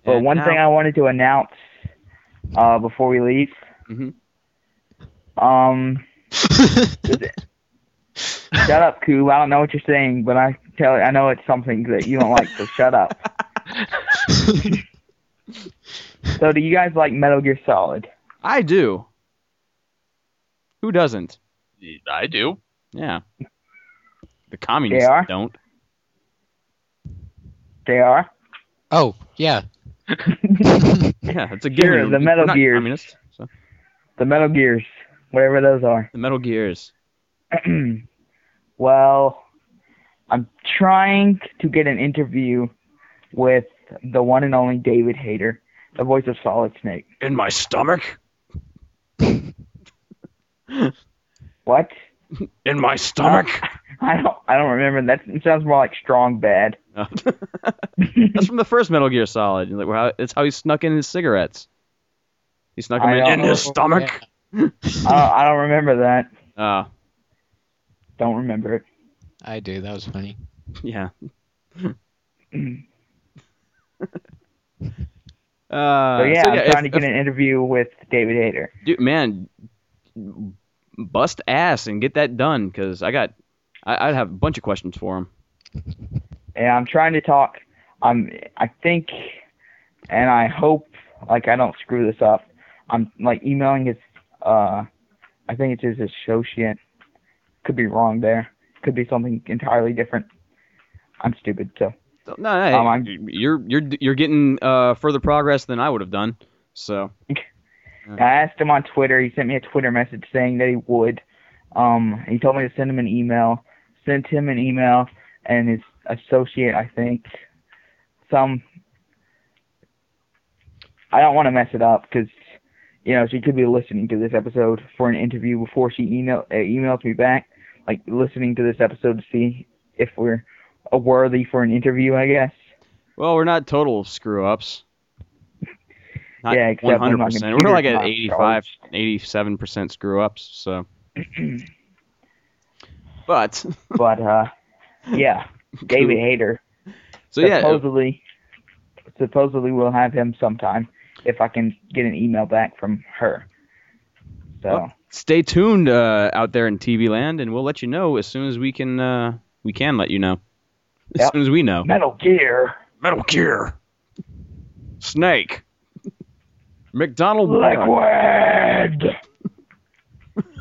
But And one now- thing I wanted to announce uh, before we leave, Mhm. um, shut up, Coob. I don't know what you're saying, but I tell I know it's something that you don't like, so shut up. So, do you guys like Metal Gear Solid? I do. Who doesn't? I do. Yeah. The communists JR? don't. They are. Oh, yeah. Yeah, it's a Sure, the Metal Gears. communist, so. the Metal Gears, whatever those are. The Metal Gears. well, I'm trying to get an interview with the one and only David Hayter, the voice of Solid Snake. In my stomach? What? In my stomach? I don't. I don't remember. That it sounds more like Strong Bad. That's from the first Metal Gear Solid. Like, how, it's how he snuck in his cigarettes. He snuck them in, in his stomach. I don't, I don't remember that. Uh, Don't remember it. I do. That was funny. yeah. Uh, So yeah, so I'm if- trying to get if- an interview with David Hayter. dude, man, bust ass and get that done because I got, I, I'd have a bunch of questions for him. and I'm trying to talk. I'm, I think, and I hope, like I don't screw this up. I'm like emailing his, uh, I think it's his associate. Could be wrong there. Could be something entirely different. I'm stupid, so no, Um, you're you're you're getting uh, further progress than I would have done. So I asked him on Twitter. He sent me a Twitter message saying that he would. Um, he told me to send him an email. Sent him an email, and his associate, I think, some. I don't want to mess it up because, you know, she could be listening to this episode for an interview before she email uh, emails me back, like listening to this episode to see if we're uh, worthy for an interview. I guess. well, we're not total screw ups. Not Yeah, except when my 100%. We're like at not 85, 87 percent screw ups. So, but But uh, yeah, David Hayter. So yeah, supposedly, supposedly we'll have him sometime if I can get an email back from her. So Well, stay tuned uh, out there in TV land, and we'll let you know as soon as we can. Uh, we can let you know as Yep. soon as we know. Metal Gear, Metal Gear, Snake, McDonald. Liquid.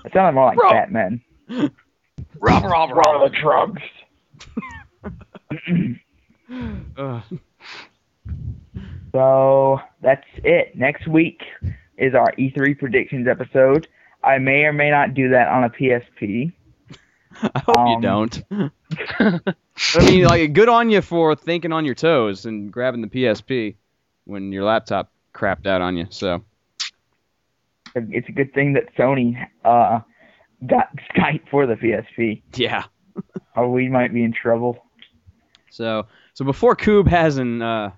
it sounded more like Bro. Batman. Rob, rob, Where are rob. the drugs? Uh, So that's it. Next week is our E3 predictions episode. I may or may not do that on a PSP. I hope you Um, don't. I mean, like, good on you for thinking on your toes and grabbing the PSP when your laptop crapped out on you. So, It's a good thing that Sony uh, got Skype for the PSP, yeah. or we might be in trouble. So, so before Coob has an, uh,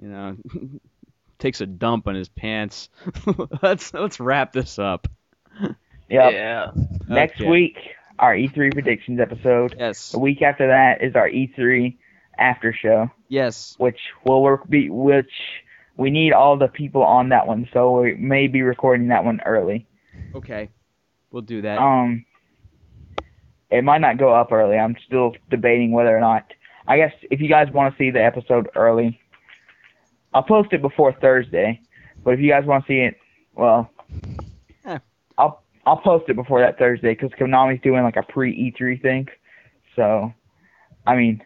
you know, takes a dump on his pants, let's let's wrap this up. Yep. Yeah. Next Okay. week, our E3 predictions episode. Yes. The week after that is our E3 after show, Yes. which will work be which we need all the people on that one, so we may be recording that one early. Okay. We'll do that. Um, it might not go up early. I'm still debating whether or not. I guess if you guys want to see the episode early, I'll post it before Thursday. But if you guys want to see it, well. I'll I'll post it before that Thursday because Konami's doing like a pre E3 thing. So, I mean,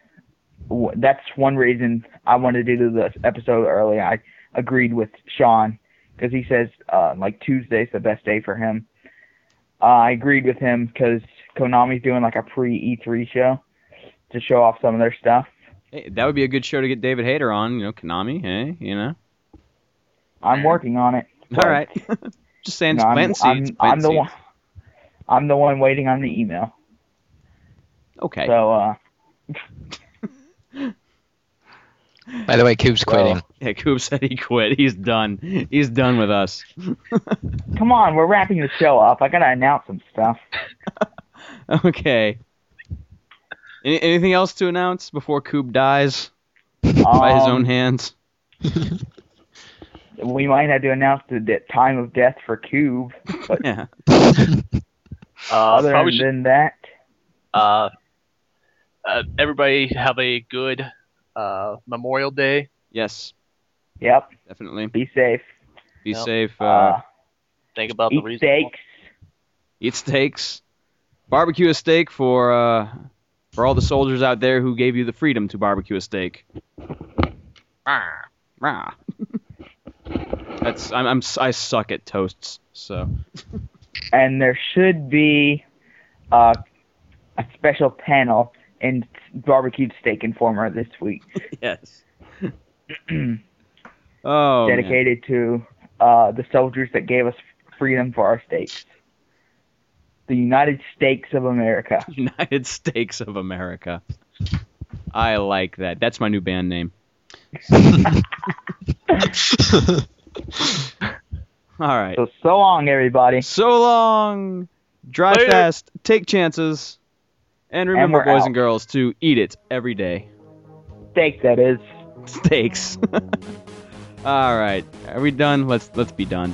w- that's one reason I wanted to do this episode early. I agreed with Sean because he says uh, like Tuesday's the best day for him. Uh, I agreed with him because Konami's doing like a pre E3 show to show off some of their stuff. Hey, that would be a good show to get David Hayter on. You know, Konami. Hey, you know. I'm working on it. All right. Just saying, No, I'm, plant I'm, seeds. I'm plant the seeds. one. I'm the one waiting on the email. Okay. So uh, By the way, Coop's Well- quitting. Yeah, Coop said he quit. He's done. He's done with us. come on, we're wrapping the show up. I gotta announce some stuff. okay. Any, anything else to announce before Coop dies by his Um, own hands? We might have to announce the de- time of death for Cube. But Yeah. Uh, other probably should, than that, uh, uh, everybody have a good uh, Memorial Day. Yes. Yep. Definitely. Be safe. Be Yep. safe. Uh, Uh, Think about the eat steaks. eat steaks. Barbecue a steak for uh, for all the soldiers out there who gave you the freedom to barbecue a steak. Rah, rah. That's I'm, I'm I suck at toasts. So and there should be uh, a special panel in barbecued steak informer this week yes. oh. man. dedicated to uh, the soldiers that gave us freedom for our states the united states of america United States of America. I like that. That's my new band name. All right. so so long everybody So long. Drive Later. fast. Take chances. And remember, we're boys out. and girls, to eat it every day. steak that is Steaks. All right. Are we done? Let's let's be done.